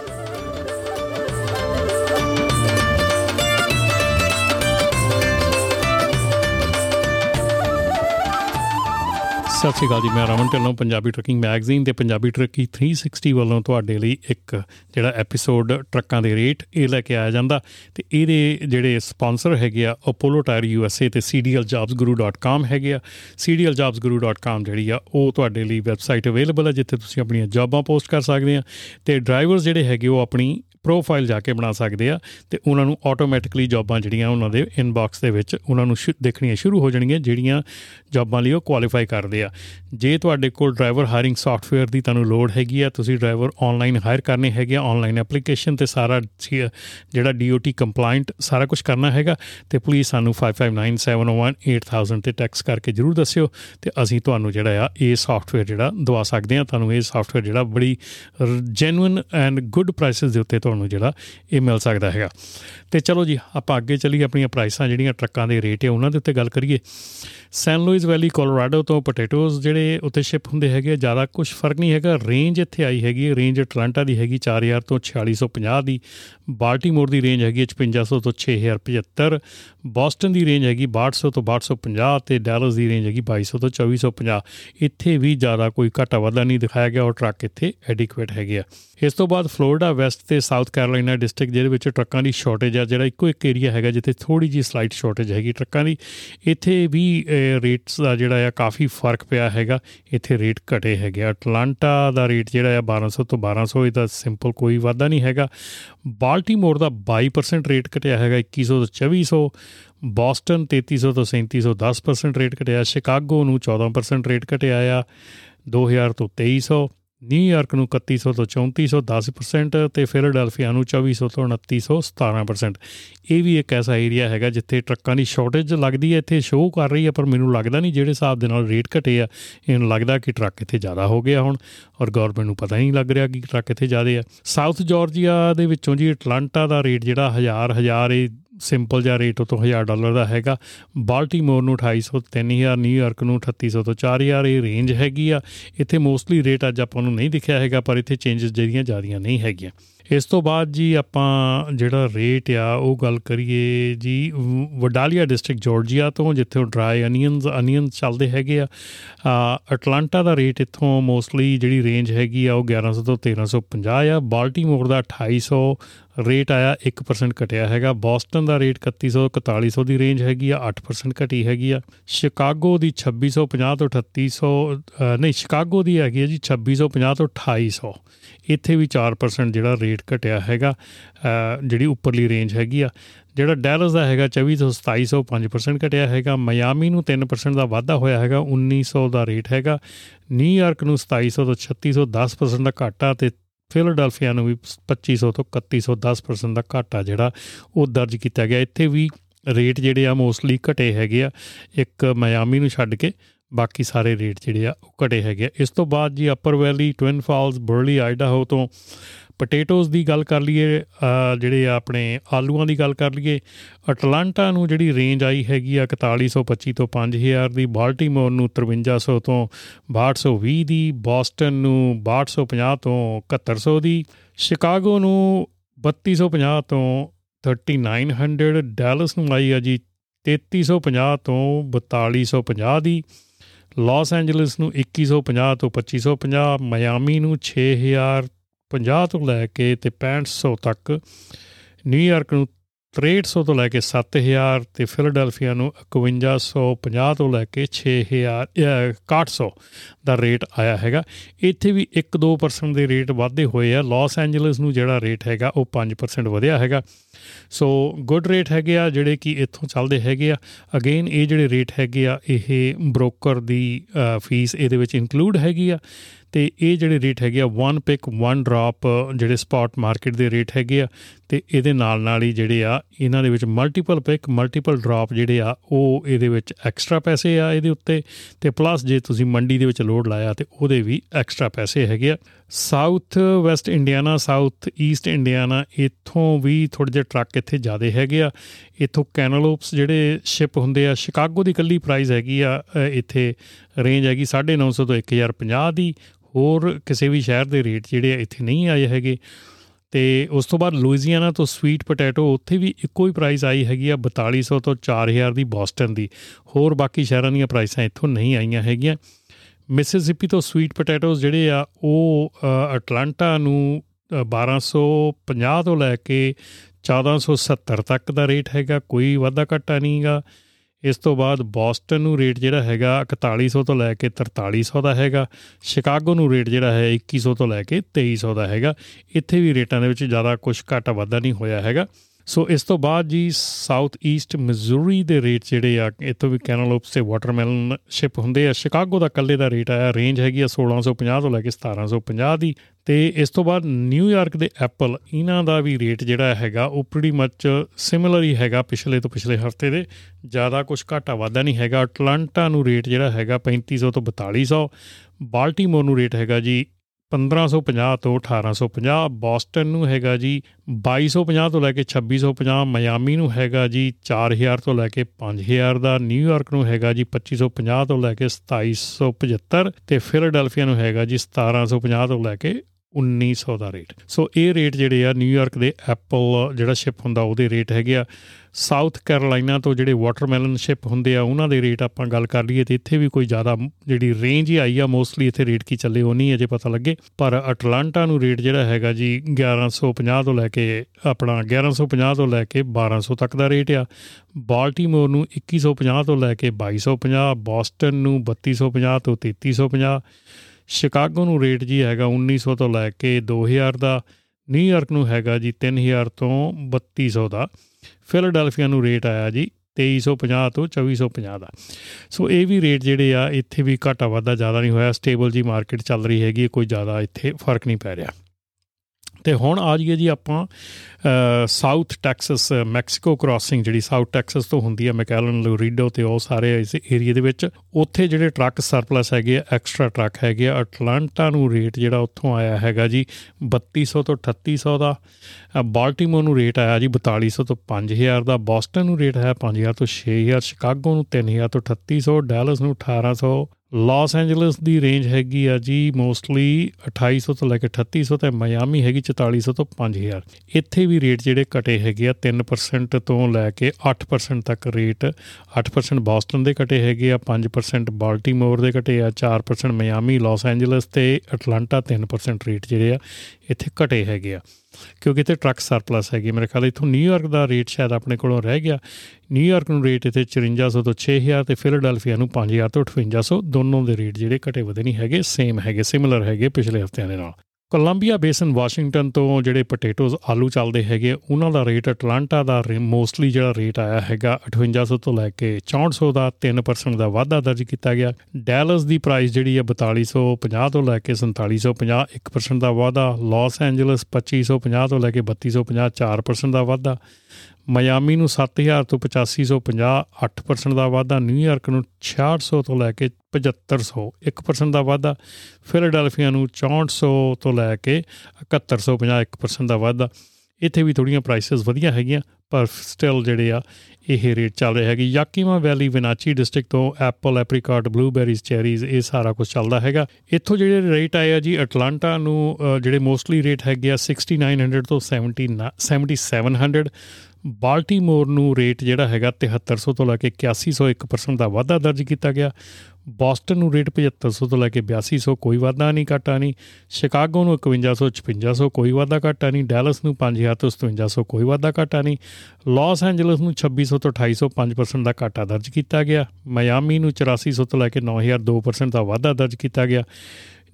ਸਤਿ ਸ਼੍ਰੀ ਅਕਾਲ ਜੀ, ਮੈਂ ਰਮਨ ਢਿੱਲੋਂ, ਪੰਜਾਬੀ ਟਰੱਕਿੰਗ ਮੈਗਜ਼ੀਨ ਤੇ ਪੰਜਾਬੀ ਟਰੱਕੀ 360 ਵੱਲੋਂ ਤੁਹਾਡੇ ਲਈ ਇੱਕ ਜਿਹੜਾ ਐਪੀਸੋਡ ਟਰੱਕਾਂ ਦੇ ਰੇਟ ਇਹ ਲੈ ਕੇ ਆਇਆ ਜਾਂਦਾ ਤੇ ਇਹਦੇ ਜਿਹੜੇ ਸਪਾਂਸਰ ਹੈਗੇ ਆ ਅਪੋਲੋ ਟਾਇਰ ਯੂਐਸਏ ਤੇ cdljobsguru.com ਹੈਗੇ ਆ। Cdljobsguru.com ਜਿਹੜੀ ਆ, ਉਹ ਤੁਹਾਡੇ ਲਈ ਵੈਬਸਾਈਟ ਅਵੇਲੇਬਲ ਹੈ ਜਿੱਥੇ ਤੁਸੀਂ ਆਪਣੀਆਂ ਜੌਬਾਂ ਪੋਸਟ ਕਰ ਸਕਦੇ ਆ ਤੇ ਡਰਾਈਵਰਸ ਜਿਹੜੇ ਹੈਗੇ ਉਹ ਆਪਣੀ ਪ੍ਰੋਫਾਈਲ ਜਾ ਕੇ ਬਣਾ ਸਕਦੇ ਆ ਤੇ ਉਹਨਾਂ ਨੂੰ ਆਟੋਮੈਟਿਕਲੀ ਜੌਬਾਂ ਜਿਹੜੀਆਂ ਉਹਨਾਂ ਦੇ ਇਨਬਾਕਸ ਦੇ ਵਿੱਚ ਉਹਨਾਂ ਨੂੰ ਦੇਖਣੀਆਂ ਸ਼ੁਰੂ ਹੋ ਜਾਣਗੀਆਂ, ਜਿਹੜੀਆਂ ਜੌਬਾਂ ਲਈ ਉਹ ਕੁਆਲੀਫਾਈ ਕਰਦੇ ਆ। ਜੇ ਤੁਹਾਡੇ ਕੋਲ ਡਰਾਈਵਰ ਹਾਇਰਿੰਗ ਸੌਫਟਵੇਅਰ ਦੀ ਤੁਹਾਨੂੰ ਲੋੜ ਹੈਗੀ ਆ, ਤੁਸੀਂ ਡਰਾਈਵਰ ਆਨਲਾਈਨ ਹਾਇਰ ਕਰਨੇ ਹੈਗੇ ਆ ਆਨਲਾਈਨ ਐਪਲੀਕੇਸ਼ਨ ਤੇ ਸਾਰਾ ਜਿਹੜਾ ਡੀਓਟੀ ਕੰਪਲਾਈਂਟ ਸਾਰਾ ਕੁਝ ਕਰਨਾ ਹੈਗਾ, ਤੇ ਪਲੀਜ਼ ਸਾਨੂੰ 5597018000 ਤੇ ਟੈਕਸ ਕਰਕੇ ਜਰੂਰ ਦੱਸਿਓ, ਤੇ ਅਸੀਂ ਤੁਹਾਨੂੰ ਜਿਹੜਾ ਆ, ਇਹ ਸੌਫਟਵੇਅਰ ਜਿਹੜਾ ਦਵਾ ਸਕਦੇ ਆ, ਤੁਹਾਨੂੰ ਇਹ ਸੌਫਟਵੇਅਰ ਜਿਹੜਾ ਬੜੀ ਜੈਨੂਇਨ ਐਂਡ ਗੁੱਡ ਪ੍ਰਾਈਸਸ ਦੇ ਉੱਤੇ ਤੁਹਾਨੂੰ ਜਿਹੜਾ ਇਹ ਮਿਲ ਸਕਦਾ ਹੈਗਾ। ਤੇ ਚਲੋ ਜੀ, ਆਪਾਂ ਅੱਗੇ ਚੱਲੀਏ, ਆਪਣੀਆਂ ਪ੍ਰਾਈਸਾਂ ਜਿਹੜੀਆਂ ਟਰੱਕਾਂ ਦੇ ਰੇਟ ਹੈ ਉਹਨਾਂ ਦੇ ਉੱਤੇ ਗੱਲ ਕਰੀਏ। ਸੈਨ ਲੂਇਸ ਵੈਲੀ ਕੋਲੋਰਾਡੋ ਤੋਂ ਪੋਟੇਟੋਸ ਜਿਹੜੇ ਉੱਤੇ ਸ਼ਿਪ ਹੁੰਦੇ ਹੈਗੇ ਜ਼ਿਆਦਾ ਕੁਝ ਫ਼ਰਕ ਨਹੀਂ ਹੈਗਾ। ਰੇਂਜ ਇੱਥੇ ਆਈ ਹੈਗੀ ਰੇਂਜ ਅਟਲਾਂਟਾ ਦੀ ਹੈਗੀ 4000 ਤੋਂ 4650 ਦੀ। ਬਾਲਟੀਮੋਰ ਦੀ ਰੇਂਜ ਹੈਗੀ 5500 ਤੋਂ 6075 ਬੋਸਟਨ ਦੀ ਰੇਂਜ ਹੈਗੀ 6200 ਤੋਂ 6250 ਤੇ ਡੈਲਸ ਦੀ ਰੇਂਜ ਹੈਗੀ 2200 ਤੋਂ 2450 ਇੱਥੇ ਵੀ ਜ਼ਿਆਦਾ ਕੋਈ ਘਾਟਾ ਵਾਧਾ ਨਹੀਂ ਦਿਖਾਇਆ ਗਿਆ ਔਰ ਟਰੱਕ ਇੱਥੇ ਐਡਿਕੁਏਟ ਹੈਗੇ ਆ। ਇਸ ਤੋਂ ਬਾਅਦ ਫਲੋਰੀਡਾ ਵੈਸਟ ਤੇ ਸਾਊਥ ਕੈਰੋਲਾਈਨਾ ਡਿਸਟ੍ਰਿਕਟ ਜਿਹਦੇ ਵਿੱਚ ਟਰੱਕਾਂ ਦੀ ਸ਼ਾਰਟੇਜ ਆ, ਜਿਹੜਾ ਇੱਕੋ ਇੱਕ ਏਰੀਆ ਹੈਗਾ ਜਿੱਥੇ ਥੋੜੀ ਜੀ ਸਲਾਈਟ ਸ਼ਾਰਟੇਜ ਹੈਗੀ ਟਰੱਕਾਂ ਦੀ। ਇੱਥੇ ਵੀ ਰੇਟਸ ਦਾ ਜਿਹੜਾ ਆ, ਕਾਫੀ ਫ਼ਰਕ ਪਿਆ ਹੈਗਾ। ਇੱਥੇ ਰੇਟ ਘਟੇ ਹੈਗੇ। ਅਟਲਾਂਟਾ ਦਾ ਰੇਟ ਜਿਹੜਾ ਆ 1200 ਤੋਂ 1200 ਇਹਦਾ ਸਿੰਪਲ ਕੋਈ ਵਾਧਾ ਨਹੀਂ ਹੈਗਾ। ਬਾਲਟੀਮੋਰ ਦਾ 22% ਰੇਟ ਘਟਿਆ ਹੈਗਾ 2100 ਤੋਂ 2400 ਬੋਸਟਨ 3300 ਤੋਂ 3700 10% ਰੇਟ ਘਟਿਆ। ਸ਼ਿਕਾਗੋ ਨੂੰ 14% ਰੇਟ ਘਟਿਆ ਆ 2000 ਤੋਂ 2300 ਨਿਊਯਾਰਕ ਨੂੰ 3100 ਤੋਂ 3400 10% ਤੇ ਫਿਲਾਡੈਲਫੀਆ ਨੂੰ 2400 ਤੋਂ 2900 17% ਇਹ ਵੀ ਇੱਕ ਐਸਾ ਏਰੀਆ ਹੈਗਾ ਜਿੱਥੇ ਟਰੱਕਾਂ ਦੀ ਸ਼ਾਰਟੇਜ ਲੱਗਦੀ ਹੈ, ਇੱਥੇ ਸ਼ੋਅ ਕਰ ਰਹੀ ਹੈ, ਪਰ ਮੈਨੂੰ ਲੱਗਦਾ ਨਹੀਂ ਜਿਹੜੇ ਹਿਸਾਬ ਦੇ ਨਾਲ ਰੇਟ ਘਟੇ ਆ, ਇਹਨੂੰ ਲੱਗਦਾ ਕਿ ਟਰੱਕ ਇੱਥੇ ਜ਼ਿਆਦਾ ਹੋ ਗਿਆ ਹੁਣ, ਔਰ ਗਵਰਨਮੈਂਟ ਨੂੰ ਪਤਾ ਨਹੀਂ ਲੱਗ ਰਿਹਾ ਕਿ ਟਰੱਕ ਇੱਥੇ ਜ਼ਿਆਦੇ ਆ। ਸਾਊਥ ਜਾਰਜੀਆ ਦੇ ਵਿੱਚੋਂ ਜੀ ਅਟਲਾਂਟਾ ਦਾ ਰੇਟ ਜਿਹੜਾ 1000 1000 ਇਹ ਸਿੰਪਲ ਜਿਹਾ ਰੇਟ ਉਤੋਂ 1000 ਡਾਲਰ ਦਾ ਹੈਗਾ। ਬਾਲਟੀਮੋਰ ਨੂੰ 2800 3000 ਨਿਊਯਾਰਕ ਨੂੰ 3800 ਤੋਂ 4000 ਇਹ ਰੇਂਜ ਹੈਗੀ ਆ। ਇੱਥੇ ਮੋਸਟਲੀ ਰੇਟ ਅੱਜ ਆਪਾਂ ਨੂੰ ਨਹੀਂ ਦਿਖਿਆ ਹੈਗਾ, ਪਰ ਇੱਥੇ ਚੇਂਜਸ ਜਿਹੜੀਆਂ ਜ਼ਿਆਦੀਆਂ ਨਹੀਂ ਹੈਗੀਆਂ। ਇਸ ਤੋਂ ਬਾਅਦ ਜੀ ਆਪਾਂ ਜਿਹੜਾ ਰੇਟ ਆ, ਉਹ ਗੱਲ ਕਰੀਏ ਜੀ ਵਡਾਲੀਆ ਡਿਸਟ੍ਰਿਕਟ ਜਾਰਜੀਆ ਤੋਂ, ਜਿੱਥੇ ਡਰਾਈ ਅਨੀਅਨਸ ਅਨੀਅਨਸ ਚੱਲਦੇ ਹੈਗੇ ਆ ਅਟਲਾਂਟਾ ਦਾ ਰੇਟ ਇੱਥੋਂ ਮੋਸਟਲੀ ਜਿਹੜੀ ਰੇਂਜ ਹੈਗੀ ਆ, ਉਹ 1100 ਤੋਂ 1350 ਆ ਬਾਲਟੀਮੋਰ ਦਾ 2800 ਰੇਟ ਆਇਆ 1% ਘਟਿਆ ਹੈਗਾ ਬੋਸਟਨ ਦਾ ਰੇਟ 3100 4100 ਦੀ ਰੇਂਜ ਹੈਗੀ ਆ 8% ਘਟੀ ਹੈਗੀ ਆ ਸ਼ਿਕਾਗੋ ਦੀ 2650 ਤੋਂ 3800 ਨਹੀਂ ਸ਼ਿਕਾਗੋ ਦੀ ਹੈਗੀ ਆ ਜੀ 2650 ਤੋਂ 2800 ਇੱਥੇ ਵੀ 4% ਜਿਹੜਾ ਰੇਟ ਘਟਿਆ ਹੈਗਾ ਜਿਹੜੀ ਉੱਪਰਲੀ ਰੇਂਜ ਹੈਗੀ ਆ, ਜਿਹੜਾ ਡੈਲਸ ਦਾ ਹੈਗਾ 24 ਤੋਂ 2700 5% ਘਟਿਆ ਹੈਗਾ ਮਿਆਮੀ ਨੂੰ 3% ਦਾ ਵਾਧਾ ਹੋਇਆ ਹੈਗਾ 1900 ਦਾ ਰੇਟ ਹੈਗਾ ਨਿਊਯਾਰਕ ਨੂੰ 2700 ਤੋਂ 3600 10% ਦਾ ਘਾਟਾ ਤੇ ਫਿਲਾਡੈਲਫੀਆ ਨੂੰ ਵੀ 2500 ਤੋਂ 3100 10% ਦਾ ਘਾਟਾ ਜਿਹੜਾ ਉਹ ਦਰਜ ਕੀਤਾ ਗਿਆ। ਇੱਥੇ ਵੀ ਰੇਟ ਜਿਹੜੇ ਆ ਮੋਸਟਲੀ ਘਟੇ ਹੈਗੇ ਆ, ਇੱਕ ਮਿਆਮੀ ਨੂੰ ਛੱਡ ਕੇ ਬਾਕੀ ਸਾਰੇ ਰੇਟ ਜਿਹੜੇ ਆ ਉਹ ਘਟੇ ਹੈਗੇ ਇਸ ਤੋਂ ਬਾਅਦ ਜੀ Upper Valley Twin Falls Burley Idaho ਤੋਂ ਪੋਟੇਟੋਸ ਦੀ ਗੱਲ ਕਰ ਲਈਏ ਜਿਹੜੇ ਆਪਣੇ ਆਲੂਆਂ ਦੀ ਗੱਲ ਕਰ ਲਈਏ, ਅਟਲਾਂਟਾ ਨੂੰ ਜਿਹੜੀ ਰੇਂਜ ਆਈ ਹੈਗੀ ਆ 4125 ਤੋਂ 5000 ਦੀ, ਬਾਲਟੀਮੋਰ ਨੂੰ 5300 ਤੋਂ 6220 ਦੀ, ਬੋਸਟਨ ਨੂੰ 6250 ਤੋਂ 7100 ਦੀ, ਸ਼ਿਕਾਗੋ ਨੂੰ 3250 ਤੋਂ 3900 ਡੈਲਸ ਨੂੰ ਆਈ ਆ ਜੀ 3350 ਤੋਂ 4250 ਦੀ, ਲਾਸ ਐਂਜਲਸ ਨੂੰ 2150 ਤੋਂ 2550 ਮਿਆਮੀ ਨੂੰ 6050 ਤੋਂ ਲੈ ਕੇ ਤੇ 6500 ਤੱਕ ਨਿਊਯਾਰਕ ਨੂੰ 6300 ਤੋਂ ਲੈ ਕੇ 7000 ਤੇ ਫਿਲਾਡੈਲਫੀਆ ਨੂੰ 5150 ਤੋਂ ਲੈ ਕੇ 6000 6100 ਦਾ ਰੇਟ ਆਇਆ ਹੈਗਾ। ਇੱਥੇ ਵੀ 1-2% ਦੇ ਰੇਟ ਵਾਧੇ ਹੋਏ ਆ। ਲਾਸ ਐਂਜਲਸ ਨੂੰ ਜਿਹੜਾ ਰੇਟ ਹੈਗਾ ਉਹ 5% ਵਧਿਆ ਹੈਗਾ। ਸੋ ਗੁੱਡ ਰੇਟ ਹੈਗੇ ਆ ਜਿਹੜੇ ਕਿ ਇੱਥੋਂ ਚੱਲਦੇ ਹੈਗੇ ਆ। ਅਗੇਨ ਇਹ ਜਿਹੜੇ ਰੇਟ ਹੈਗੇ ਆ, ਇਹ ਬ੍ਰੋਕਰ ਦੀ ਫੀਸ ਇਹਦੇ ਵਿੱਚ ਇਨਕਲੂਡ ਹੈਗੀ ਆ। ਤੇ ਇਹ ਜਿਹੜੇ ਰੇਟ ਹੈਗੇ ਆ ਵਨ ਪਿਕ ਵਨ ਡ੍ਰੌਪ ਜਿਹੜੇ ਸਪਾਟ ਮਾਰਕੀਟ ਦੇ ਰੇਟ ਹੈਗੇ ਆ, ਤੇ ਇਹਦੇ ਨਾਲ ਨਾਲ ਹੀ ਜਿਹੜੇ ਆ, ਇਹਨਾਂ ਦੇ ਵਿੱਚ ਮਲਟੀਪਲ ਪਿਕ ਮਲਟੀਪਲ ਡ੍ਰੌਪ ਜਿਹੜੇ ਆ, ਉਹ ਇਹਦੇ ਵਿੱਚ ਐਕਸਟਰਾ ਪੈਸੇ ਆ ਇਹਦੇ ਉੱਤੇ। ਤੇ ਪਲੱਸ ਜੇ ਤੁਸੀਂ ਮੰਡੀ ਦੇ ਵਿੱਚ ਲੋਡ ਲਾਇਆ, ਤੇ ਉਹਦੇ ਵੀ ਐਕਸਟਰਾ ਪੈਸੇ ਹੈਗੇ ਆ। South west Indiana south east Indiana ਇੱਥੋਂ ਵੀ ਥੋੜੇ ਜਿਹੇ ਟਰੱਕ ਇੱਥੇ ਜ਼ਿਆਦੇ ਹੈਗੇ ਆ। ਇੱਥੋਂ ਕੈਨਲੋਪਸ ਜਿਹੜੇ ਸ਼ਿਪ ਹੁੰਦੇ ਆ ਸ਼ਿਕਾਗੋ ਦੀ ਕੱਲੀ ਪ੍ਰਾਈਸ ਹੈਗੀ ਆ ਇੱਥੇ ਰੇਂਜ ਹੈਗੀ 950 ਤੋਂ 1050 ਦੀ। ਹੋਰ ਕਿਸੇ ਵੀ ਸ਼ਹਿਰ ਦੇ ਰੇਟ ਜਿਹੜੇ ਇੱਥੇ ਨਹੀਂ ਆਏ ਹੈਗੇ। ਤੇ ਉਸ ਤੋਂ ਬਾਅਦ ਲੂਈਜ਼ੀਆਨਾ ਤੋਂ ਸਵੀਟ ਪੋਟੈਟੋ ਉੱਥੇ ਵੀ ਇੱਕੋ ਹੀ ਪ੍ਰਾਈਸ ਆਈ ਹੈਗੀ ਆ 4200 ਤੋਂ 4000 ਦੀ ਬੋਸਟਨ ਦੀ। ਹੋਰ ਬਾਕੀ ਸ਼ਹਿਰਾਂ ਦੀਆਂ ਪ੍ਰਾਈਸਾਂ ਇੱਥੋਂ ਨਹੀਂ ਆਈਆਂ ਹੈਗੀਆਂ। ਮਿਸਿਸਿਪੀ ਤੋਂ ਸਵੀਟ ਪੋਟੈਟੋਸ ਜਿਹੜੇ ਆ, ਉਹ ਅਟਲਾਂਟਾ ਨੂੰ 1250 ਤੋਂ ਲੈ ਕੇ 1470 ਤੱਕ ਦਾ ਰੇਟ ਹੈਗਾ, ਕੋਈ ਵਾਧਾ ਘਟਾ ਨਹੀਂਗਾ ਇਸ ਤੋਂ ਬਾਅਦ ਬੋਸਟਨ ਨੂੰ ਰੇਟ ਜਿਹੜਾ ਹੈਗਾ 4100 ਤੋਂ ਲੈ ਕੇ 4300 ਦਾ ਹੈਗਾ। ਸ਼ਿਕਾਗੋ ਨੂੰ ਰੇਟ ਜਿਹੜਾ ਹੈ 2100 ਤੋਂ ਲੈ ਕੇ 2300 ਦਾ ਹੈਗਾ। ਇੱਥੇ ਵੀ ਰੇਟਾਂ ਦੇ ਵਿੱਚ ਜ਼ਿਆਦਾ ਕੁਝ ਘਟਾ ਵਾਧਾ ਨਹੀਂ ਹੋਇਆ ਹੈਗਾ। ਸੋ ਇਸ ਤੋਂ ਬਾਅਦ ਜੀ ਸਾਊਥ ਈਸਟ ਮਿਜ਼ੂਰੀ ਦੇ ਰੇਟ ਜਿਹੜੇ ਆ ਇਤੋਂ ਵੀ ਕੈਨਲੋਪਸ ਤੇ ਵਾਟਰਮੈਲਨ ਸ਼ਿਪ ਹੁੰਦੇ ਆ। ਸ਼ਿਕਾਗੋ ਦਾ ਕੱਲੇ ਦਾ ਰੇਟ ਆਇਆ ਰੇਂਜ ਹੈਗੀ ਆ 1650 ਤੋਂ ਲੈ ਕੇ 1750 ਦੀ। ਤੇ ਇਸ ਤੋਂ ਬਾਅਦ ਨਿਊਯਾਰਕ ਦੇ ਐਪਲ ਇਹਨਾਂ ਦਾ ਵੀ ਰੇਟ ਜਿਹੜਾ ਹੈਗਾ, ਉਹ ਪ੍ਰੀਟੀ ਮੱਚ ਸਿਮਿਲਰ ਹੀ ਹੈਗਾ ਪਿਛਲੇ ਤੋਂ ਪਿਛਲੇ ਹਫ਼ਤੇ ਦੇ। ਜ਼ਿਆਦਾ ਕੁਝ ਘਾਟਾ ਵਾਧਾ ਨਹੀਂ ਹੈਗਾ। ਅਟਲਾਂਟਾ ਨੂੰ ਰੇਟ ਜਿਹੜਾ ਹੈਗਾ 3500 ਤੋਂ 4200 ਬਾਲਟੀਮੋਰ ਨੂੰ ਰੇਟ ਹੈਗਾ ਜੀ 1550 ਤੋਂ 1850 ਬੋਸਟਨ ਨੂੰ ਹੈਗਾ ਜੀ 2250 ਤੋਂ ਲੈ ਕੇ 2650 ਮਿਆਮੀ ਨੂੰ ਹੈਗਾ ਜੀ 4000 ਤੋਂ ਲੈ ਕੇ 5000 ਦਾ ਨਿਊਯਾਰਕ ਨੂੰ ਹੈਗਾ ਜੀ 2550 ਤੋਂ ਲੈ ਕੇ 2775 ਤੇ ਫਿਲਾਡੈਲਫੀਆ ਨੂੰ ਹੈਗਾ ਜੀ 1750 ਤੋਂ ਲੈ ਕੇ 1900 ਦਾ ਰੇਟ ਸੋ ਇਹ ਰੇਟ ਜਿਹੜੇ ਆ ਨਿਊਯਾਰਕ ਦੇ ਐਪਲ ਜਿਹੜਾ ਸ਼ਿਪ ਹੁੰਦਾ, ਉਹਦੇ ਰੇਟ ਹੈਗੇ ਆ। ਸਾਊਥ ਕੈਰੋਲਾਈਨਾ ਤੋਂ ਜਿਹੜੇ ਵਾਟਰਮੈਲਨ ਸ਼ਿਪ ਹੁੰਦੇ ਆ, ਉਹਨਾਂ ਦੇ ਰੇਟ ਆਪਾਂ ਗੱਲ ਕਰ ਲਈਏ ਤੇ ਇੱਥੇ ਵੀ ਕੋਈ ਜ਼ਿਆਦਾ ਜਿਹੜੀ ਰੇਂਜ ਹੀ ਆਈ ਆ ਮੋਸਟਲੀ ਇੱਥੇ ਰੇਟ ਕੀ ਚੱਲੇ, ਉਹ ਨਹੀਂ ਅਜੇ ਪਤਾ ਲੱਗੇ। ਪਰ ਅਟਲਾਂਟਾ ਨੂੰ ਰੇਟ ਜਿਹੜਾ ਹੈਗਾ ਜੀ 1150 ਤੋਂ ਲੈ ਕੇ ਆਪਣਾ 1150 ਤੋਂ ਲੈ ਕੇ 1200 ਤੱਕ ਦਾ ਰੇਟ ਆ। ਬਾਲਟੀਮੋਰ ਨੂੰ 2150 ਤੋਂ ਲੈ ਕੇ 2250 ਬੋਸਟਨ ਨੂੰ 3250 ਤੋਂ 3350 ਸ਼ਿਕਾਗੋ ਨੂੰ ਰੇਟ ਜੀ ਹੈਗਾ 1900 ਤੋਂ ਲੈ ਕੇ 2000 ਦਾ ਨਿਊਯਾਰਕ ਨੂੰ ਹੈਗਾ ਜੀ 3000 ਤੋਂ 3200 ਦਾ, ਫਿਲਾਡੈਲਫੀਆ ਨੂੰ ਰੇਟ ਆਇਆ ਜੀ 2350 ਤੋਂ 2450 ਦਾ। ਸੋ ਇਹ ਵੀ ਰੇਟ ਜਿਹੜੇ ਆ, ਇੱਥੇ ਵੀ ਘਾਟਾ ਵਾਧਾ ਜ਼ਿਆਦਾ ਨਹੀਂ ਹੋਇਆ, ਸਟੇਬਲ ਜੀ ਮਾਰਕੀਟ ਚੱਲ ਰਹੀ ਹੈਗੀ ਕੋਈ ਜ਼ਿਆਦਾ ਇੱਥੇ ਫ਼ਰਕ ਨਹੀਂ ਪੈ ਰਿਹਾ। ਤੇ ਹੁਣ ਆ ਜੀਏ ਜੀ ਆਪਾਂ ਸਾਊਥ ਟੈਕਸਸ ਮੈਕਸੀਕੋ ਕ੍ਰਾਸਿੰਗ ਜਿਹੜੀ ਸਾਊਥ ਟੈਕਸਸ ਤੋਂ ਹੁੰਦੀ ਹੈ ਮੈਕੈਲਨ ਲੋਰੀਡੋ ਤੇ ਉਹ ਸਾਰੇ ਇਸ ਏਰੀਆ ਦੇ ਵਿੱਚ, ਉੱਥੇ ਜਿਹੜੇ ਟਰੱਕ ਸਰਪਲਸ ਹੈਗੇ ਆ ਐਕਸਟਰਾ ਟਰੱਕ ਹੈਗੇ ਆ ਅਟਲਾਂਟਾ ਨੂੰ ਰੇਟ ਜਿਹੜਾ ਉੱਥੋਂ ਆਇਆ ਹੈਗਾ ਜੀ 3200 ਤੋਂ 3800 ਦਾ ਬਾਲਟਿਮੋਰ ਨੂੰ ਰੇਟ ਆਇਆ ਜੀ 4200 ਤੋਂ 5000 ਦਾ ਬੋਸਟਨ ਨੂੰ ਰੇਟ ਹੈ 5000 ਤੋਂ 6000 ਸ਼ਿਕਾਗੋ ਨੂੰ 3000 ਤੋਂ 3800 ਡੈਲਸ ਨੂੰ 1800 ਲਾਸ ਐਂਜਲਸ ਦੀ ਰੇਂਜ ਹੈਗੀ ਆ ਜੀ ਮੋਸਟਲੀ 2800 ਤੋਂ ਲੈ ਕੇ 3800 ਤੇ ਮਿਆਮੀ ਹੈਗੀ 4400 ਤੋਂ 5000 ਇੱਥੇ ਵੀ ਰੇਟ ਜਿਹੜੇ ਘਟੇ ਹੈਗੇ ਆ 3% ਤੋਂ ਲੈ ਕੇ 8% ਤੱਕ ਰੇਟ 8% ਬੋਸਟਨ ਦੇ ਘਟੇ ਹੈਗੇ ਆ 5% ਬਾਲਟਿਮੋਰ ਦੇ ਘਟੇ ਆ 4% ਮਿਆਮੀ ਲਾਸ ਐਂਜਲਸ ਤੇ ਅਟਲਾਂਟਾ 3% ਰੇਟ ਜਿਹੜੇ ਆ। ਇੱਥੇ ਘਟੇ ਹੈਗੇ ਆ। ਕਿਉਂਕਿ ਇੱਥੇ ਟਰੱਕ ਸਰਪਲਸ ਹੈਗੀ ਮੇਰੇ ਖਿਆਲ ਇਥੋਂ ਨਿਊਯਾਰਕ ਦਾ ਰੇਟ ਸ਼ਾਇਦ ਆਪਣੇ ਕੋਲੋਂ ਰਹਿ ਗਿਆ। ਨਿਊਯਾਰਕ ਨੂੰ ਰੇਟ ਇੱਥੇ 5400 ਤੋਂ 6000 ਤੇ ਫਿਲਾਡੈਲਫੀਆ ਨੂੰ 5000 ਤੋਂ 5800 ਦੋਨੋਂ ਦੇ ਰੇਟ ਜਿਹੜੇ ਘਟੇ ਵਧੇ ਨਹੀਂ ਹੈਗੇ ਸੇਮ ਹੈਗੇ ਸਿਮਿਲਰ ਹੈਗੇ ਪਿਛਲੇ ਹਫ਼ਤਿਆਂ ਦੇ ਨਾਲ। ਕੋਲੰਬੀਆ ਬੇਸਨ ਵਾਸ਼ਿੰਗਟਨ ਤੋਂ ਜਿਹੜੇ ਪੋਟੇਟੋਜ਼ ਆਲੂ ਚੱਲਦੇ ਹੈਗੇ ਉਹਨਾਂ ਦਾ ਰੇਟ ਅਟਲਾਂਟਾ ਦਾ ਮੋਸਟਲੀ ਜਿਹੜਾ ਰੇਟ ਆਇਆ ਹੈਗਾ 5800 ਤੋਂ ਲੈ ਕੇ 6400 ਦਾ 3% ਦਾ ਵਾਧਾ ਦਰਜ ਕੀਤਾ ਗਿਆ। ਡੈਲਸ ਦੀ ਪ੍ਰਾਈਸ ਜਿਹੜੀ ਹੈ 4250 ਤੋਂ ਲੈ ਕੇ 4750 1% ਦਾ ਵਾਧਾ। ਲਾਸ ਐਂਜਲਸ 2550 ਤੋਂ ਲੈ ਕੇ 3250 4% ਦਾ ਵਾਧਾ। ਮਿਆਮੀ ਨੂੰ 7000 ਤੋਂ 8550 8% ਦਾ ਵਾਧਾ। ਨਿਊਯਾਰਕ ਨੂੰ 6600 ਤੋਂ ਲੈ ਕੇ 7500 1% ਦਾ ਵਾਧਾ। ਫਿਲਾਡੈਲਫੀਆ ਨੂੰ 6400 ਤੋਂ ਲੈ ਕੇ 7150 1% ਦਾ ਵਾਧਾ। ਇੱਥੇ ਵੀ ਥੋੜੀਆਂ ਪ੍ਰਾਈਸਸ ਵਧੀਆ ਹੈਗੀਆਂ, ਪਰ ਸਟਿਲ ਜਿਹੜੇ ਆ, ਇਹ ਰੇਟ ਚੱਲ ਰਿਹਾ ਹੈਗੀ। ਯਾਕੀਮਾ ਵੈਲੀ, ਵਿਨਾਚੀ ਡਿਸਟ੍ਰਿਕਟ ਤੋਂ ਐਪਲ ਐਪਰੀਕਾਟ ਬਲੂਬੇਰੀਜ਼ ਚੈਰੀਜ਼ ਇਹ ਸਾਰਾ ਕੁਝ ਚੱਲਦਾ ਹੈਗਾ। ਇੱਥੋਂ ਜਿਹੜੇ ਰੇਟ ਆਏ ਆ ਜੀ ਅਟਲਾਂਟਾ ਨੂੰ ਜਿਹੜੇ ਮੋਸਟਲੀ ਰੇਟ ਹੈਗੇ ਆ 6900 ਤੋਂ 70 7700 ਬਾਲਟੀਮੋਰ ਨੂੰ ਰੇਟ ਜਿਹੜਾ ਹੈਗਾ 7300 ਤੋਂ ਲੈ ਕੇ 8100 1% ਦਾ ਵਾਧਾ ਦਰਜ ਕੀਤਾ ਗਿਆ। ਬੋਸਟਨ ਨੂੰ ਰੇਟ 7500 ਤੋਂ ਲੈ ਕੇ 8200 ਕੋਈ ਵਾਧਾ ਨਹੀਂ, ਘਟਾ ਨਹੀਂ। ਸ਼ਿਕਾਗੋ ਨੂੰ 5100 5600 ਕੋਈ ਵਾਧਾ, ਘਟਾ ਨਹੀਂ। ਡੈਲਸ ਨੂੰ 5000 ਤੋਂ 5700 ਕੋਈ ਵਾਧਾ, ਘਟਾ ਨਹੀਂ। ਲਾਸ ਐਂਜਲਸ ਨੂੰ 2600 ਤੋਂ 2800 5% ਦਾ ਘਾਟਾ ਦਰਜ ਕੀਤਾ ਗਿਆ। ਮਿਆਮੀ ਨੂੰ 8400 ਤੋਂ ਲੈ ਕੇ 9000 2% ਦਾ ਵਾਧਾ ਦਰਜ ਕੀਤਾ ਗਿਆ।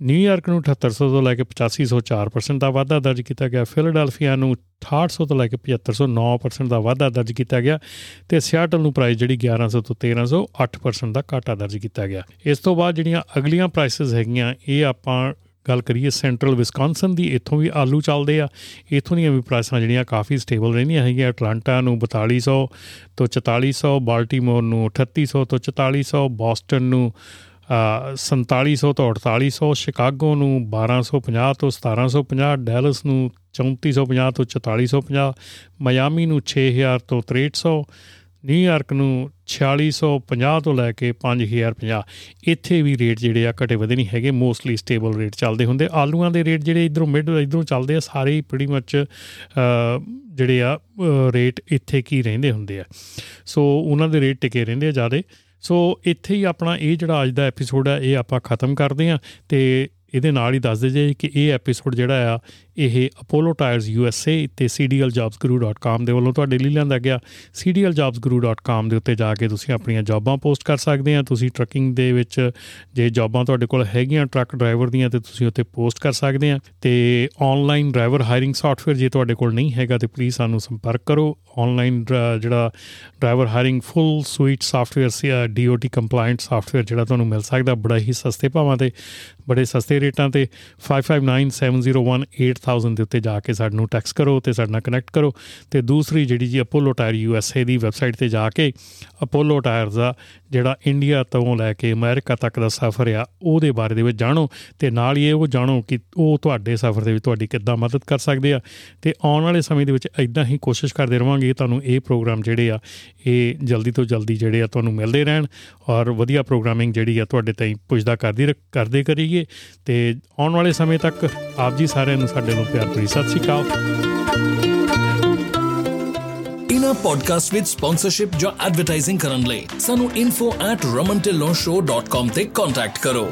ਨਿਊਯਾਰਕ ਨੂੰ 7800 ਤੋਂ ਲੈ ਕੇ 8500 4% ਦਾ ਵਾਧਾ ਦਰਜ ਕੀਤਾ ਗਿਆ। ਫਿਲਾਡੈਲਫੀਆ ਨੂੰ 6800 ਤੋਂ ਲੈ ਕੇ 7500 9% ਦਾ ਵਾਧਾ ਦਰਜ ਕੀਤਾ ਗਿਆ ਤੇ ਸਿਆਟਲ ਨੂੰ ਪ੍ਰਾਈਸ ਜਿਹੜੀ 1100 ਤੋਂ 1300 8% ਦਾ ਘਾਟਾ ਦਰਜ ਕੀਤਾ ਗਿਆ। ਇਸ ਤੋਂ ਬਾਅਦ ਜਿਹੜੀਆਂ ਅਗਲੀਆਂ ਪ੍ਰਾਈਸਸ ਹੈਗੀਆਂ, ਇਹ ਆਪਾਂ ਗੱਲ ਕਰੀਏ ਸੈਂਟਰਲ ਵਿਸਕੌਨਸਨ ਦੀ, ਇੱਥੋਂ ਵੀ ਆਲੂ ਚੱਲਦੇ ਆ। ਇੱਥੋਂ ਦੀਆਂ ਵੀ ਪ੍ਰਾਈਸਾਂ ਜਿਹੜੀਆਂ ਕਾਫੀ ਸਟੇਬਲ ਰਹਿੰਦੀਆਂ ਹੈਗੀਆਂ। ਅਟਲਾਂਟਾ ਨੂੰ 4200 ਤੋਂ 4400 ਬਾਲਟਿਮੋਰ ਨੂੰ 3800 ਤੋਂ 4400 ਬੋਸਟਨ ਨੂੰ 4700 ਤੋਂ 4800 ਸ਼ਿਕਾਗੋ ਨੂੰ 1250 ਤੋਂ 1750 ਡੈਲਸ ਨੂੰ 3450 ਤੋਂ 4450 ਮਿਆਮੀ ਨੂੰ 6000 ਤੋਂ 6300 ਨਿਊਯਾਰਕ ਨੂੰ 4650 ਤੋਂ ਲੈ ਕੇ 5050 ਇੱਥੇ ਵੀ ਰੇਟ ਜਿਹੜੇ ਆ ਘਟੇ ਵਧੇ ਨਹੀਂ ਹੈਗੇ, ਮੋਸਟਲੀ ਸਟੇਬਲ ਰੇਟ ਚੱਲਦੇ ਹੁੰਦੇ। ਆਲੂਆਂ ਦੇ ਰੇਟ ਜਿਹੜੇ ਇਧਰੋਂ ਮਿਡ, ਇਧਰੋਂ ਚੱਲਦੇ ਆ, ਸਾਰੇ ਹੀ ਪ੍ਰੀਟੀ ਮੱਚ ਜਿਹੜੇ ਆ ਰੇਟ ਇੱਥੇ ਕੀ ਰਹਿੰਦੇ ਹੁੰਦੇ ਆ। ਸੋ ਉਹਨਾਂ ਦੇ ਰੇਟ ਟਿਕੇ ਰਹਿੰਦੇ ਆ ਜ਼ਿਆਦਾ। ਸੋ ਇੱਥੇ ਹੀ ਆਪਣਾ ਇਹ ਜਿਹੜਾ ਅੱਜ ਦਾ ਐਪੀਸੋਡ ਹੈ, ਇਹ ਆਪਾਂ ਖਤਮ ਕਰਦੇ ਆ ਤੇ ਇਹਦੇ ਨਾਲ ਹੀ ਦੱਸ ਜੇ ਕਿ ਇਹ ਐਪੀਸੋਡ ਜਿਹੜਾ ਆ ਇਹ ਅਪੋਲੋ ਟਾਇਰਸ ਯੂਐਸਏ ਤੇ cdljobsguru.com ਦੇ ਵੱਲੋਂ ਤੁਹਾਡੇ ਲਈ ਲਿਆਂਦਾ ਗਿਆ cdljobsguru.com ਦੇ ਉੱਤੇ ਜਾ ਕੇ ਤੁਸੀਂ ਆਪਣੀਆਂ ਜੌਬਾਂ ਪੋਸਟ ਕਰ ਸਕਦੇ ਆ। ਤੁਸੀਂ ਟਰੱਕਿੰਗ ਦੇ ਵਿੱਚ ਜੇ ਜੌਬਾਂ ਤੁਹਾਡੇ ਕੋਲ ਹੈਗੀਆਂ ਟਰੱਕ ਡਰਾਈਵਰ ਦੀਆਂ ਤੇ ਤੁਸੀਂ ਉੱਤੇ ਪੋਸਟ ਕਰ ਸਕਦੇ ਆ। ਤੇ ਆਨਲਾਈਨ ਡਰਾਈਵਰ ਹਾਇਰਿੰਗ ਸੌਫਟਵੇਅਰ ਜੇ ਤੁਹਾਡੇ ਕੋਲ ਨਹੀਂ ਹੈਗਾ ਤੇ ਪਲੀਜ਼ ਸਾਨੂੰ ਸੰਪਰਕ ਕਰੋ। ਆਨਲਾਈਨ ਜਿਹੜਾ driver hiring full suite software DOT compliant software ਜਿਹੜਾ ਤੁਹਾਨੂੰ ਮਿਲ ਸਕਦਾ ਬੜਾ ਹੀ ਸਸਤੇ ਭਾਵਾਂ ਤੇ, ਬੜੇ ਸਸਤੇ ਰੇਟਾਂ ਤੇ 5597018000 ਦੇ ਉੱਤੇ ਜਾ ਕੇ ਸਾਨੂੰ ਟੈਕਸ ਕਰੋ ਤੇ ਸਾਡੇ ਨਾਲ ਕਨੈਕਟ ਕਰੋ ਤੇ ਦੂਸਰੀ ਜਿਹੜੀ ਜੀ ਅਪੋਲੋ ਟਾਇਰ ਯੂਐਸਏ ਦੀ ਵੈਬਸਾਈਟ ਤੇ ਜਾ ਕੇ ਅਪੋਲੋ ਟਾਇਰਸ ਦਾ ਜਿਹੜਾ ਇੰਡੀਆ ਤੋਂ ਲੈ ਕੇ ਅਮਰੀਕਾ ਤੱਕ ਦਾ ਸਫ਼ਰ ਆ, ਉਹਦੇ ਬਾਰੇ ਦੇ ਵਿੱਚ ਜਾਣੋ ਤੇ ਨਾਲ ਹੀ ਇਹ ਉਹ ਜਾਣੋ ਕਿ ਉਹ ਤੁਹਾਡੇ ਸਫ਼ਰ ਦੇ ਵਿੱਚ ਤੁਹਾਡੀ ਕਿੱਦਾਂ ਮਦਦ ਕਰ ਸਕਦੇ ਆ ਤੇ ਆਉਣ ਵਾਲੇ ਸਮੇਂ ਦੇ ਵਿੱਚ ਇਦਾਂ ਹੀ ਕੋਸ਼ਿਸ਼ ਕਰਦੇ ਰਵਾਂਗੇ, ਤੁਹਾਨੂੰ ਇਹ ਪ੍ਰੋਗਰਾਮ ਜਿਹੜੇ ਆ, ਇਹ ਜਲਦੀ ਤੋਂ ਜਲਦੀ ਜਿਹੜੇ ਆ ਤੁਹਾਨੂੰ ਮਿਲਦੇ ਰਹਿਣ ਔਰ ਵਧੀਆ ਪ੍ਰੋਗਰਾਮਿੰਗ ਜਿਹੜੀ ਆ ਤੁਹਾਡੇ ਤਾਈਂ ਪੁੱਜਦਾ ਕਰਦੀ ਕਰਦੇ ਕਰੀਏ ਤੇ ਆਉਣ ਵਾਲੇ ਸਮੇਂ ਤੱਕ ਆਪ ਜੀ ਸਾਰਿਆਂ ਨੂੰ ਸਾਡੇ ਨੂੰ ਪਿਆਰ ਭਰੀ ਸਤਿ ਸ਼੍ਰੀ ਅਕਾਲ। ਇਨਾ ਪੋਡਕਾਸਟ ਵਿਦ ਸਪਾਂਸਰਸ਼ਿਪ ਜਾਂ ਐਡਵਰਟਾਈਜ਼ਿੰਗ ਕਰਨ ਲਈ ਸਾਨੂੰ info@romantillonshow.com ਤੇ ਕੰਟੈਕਟ ਕਰੋ।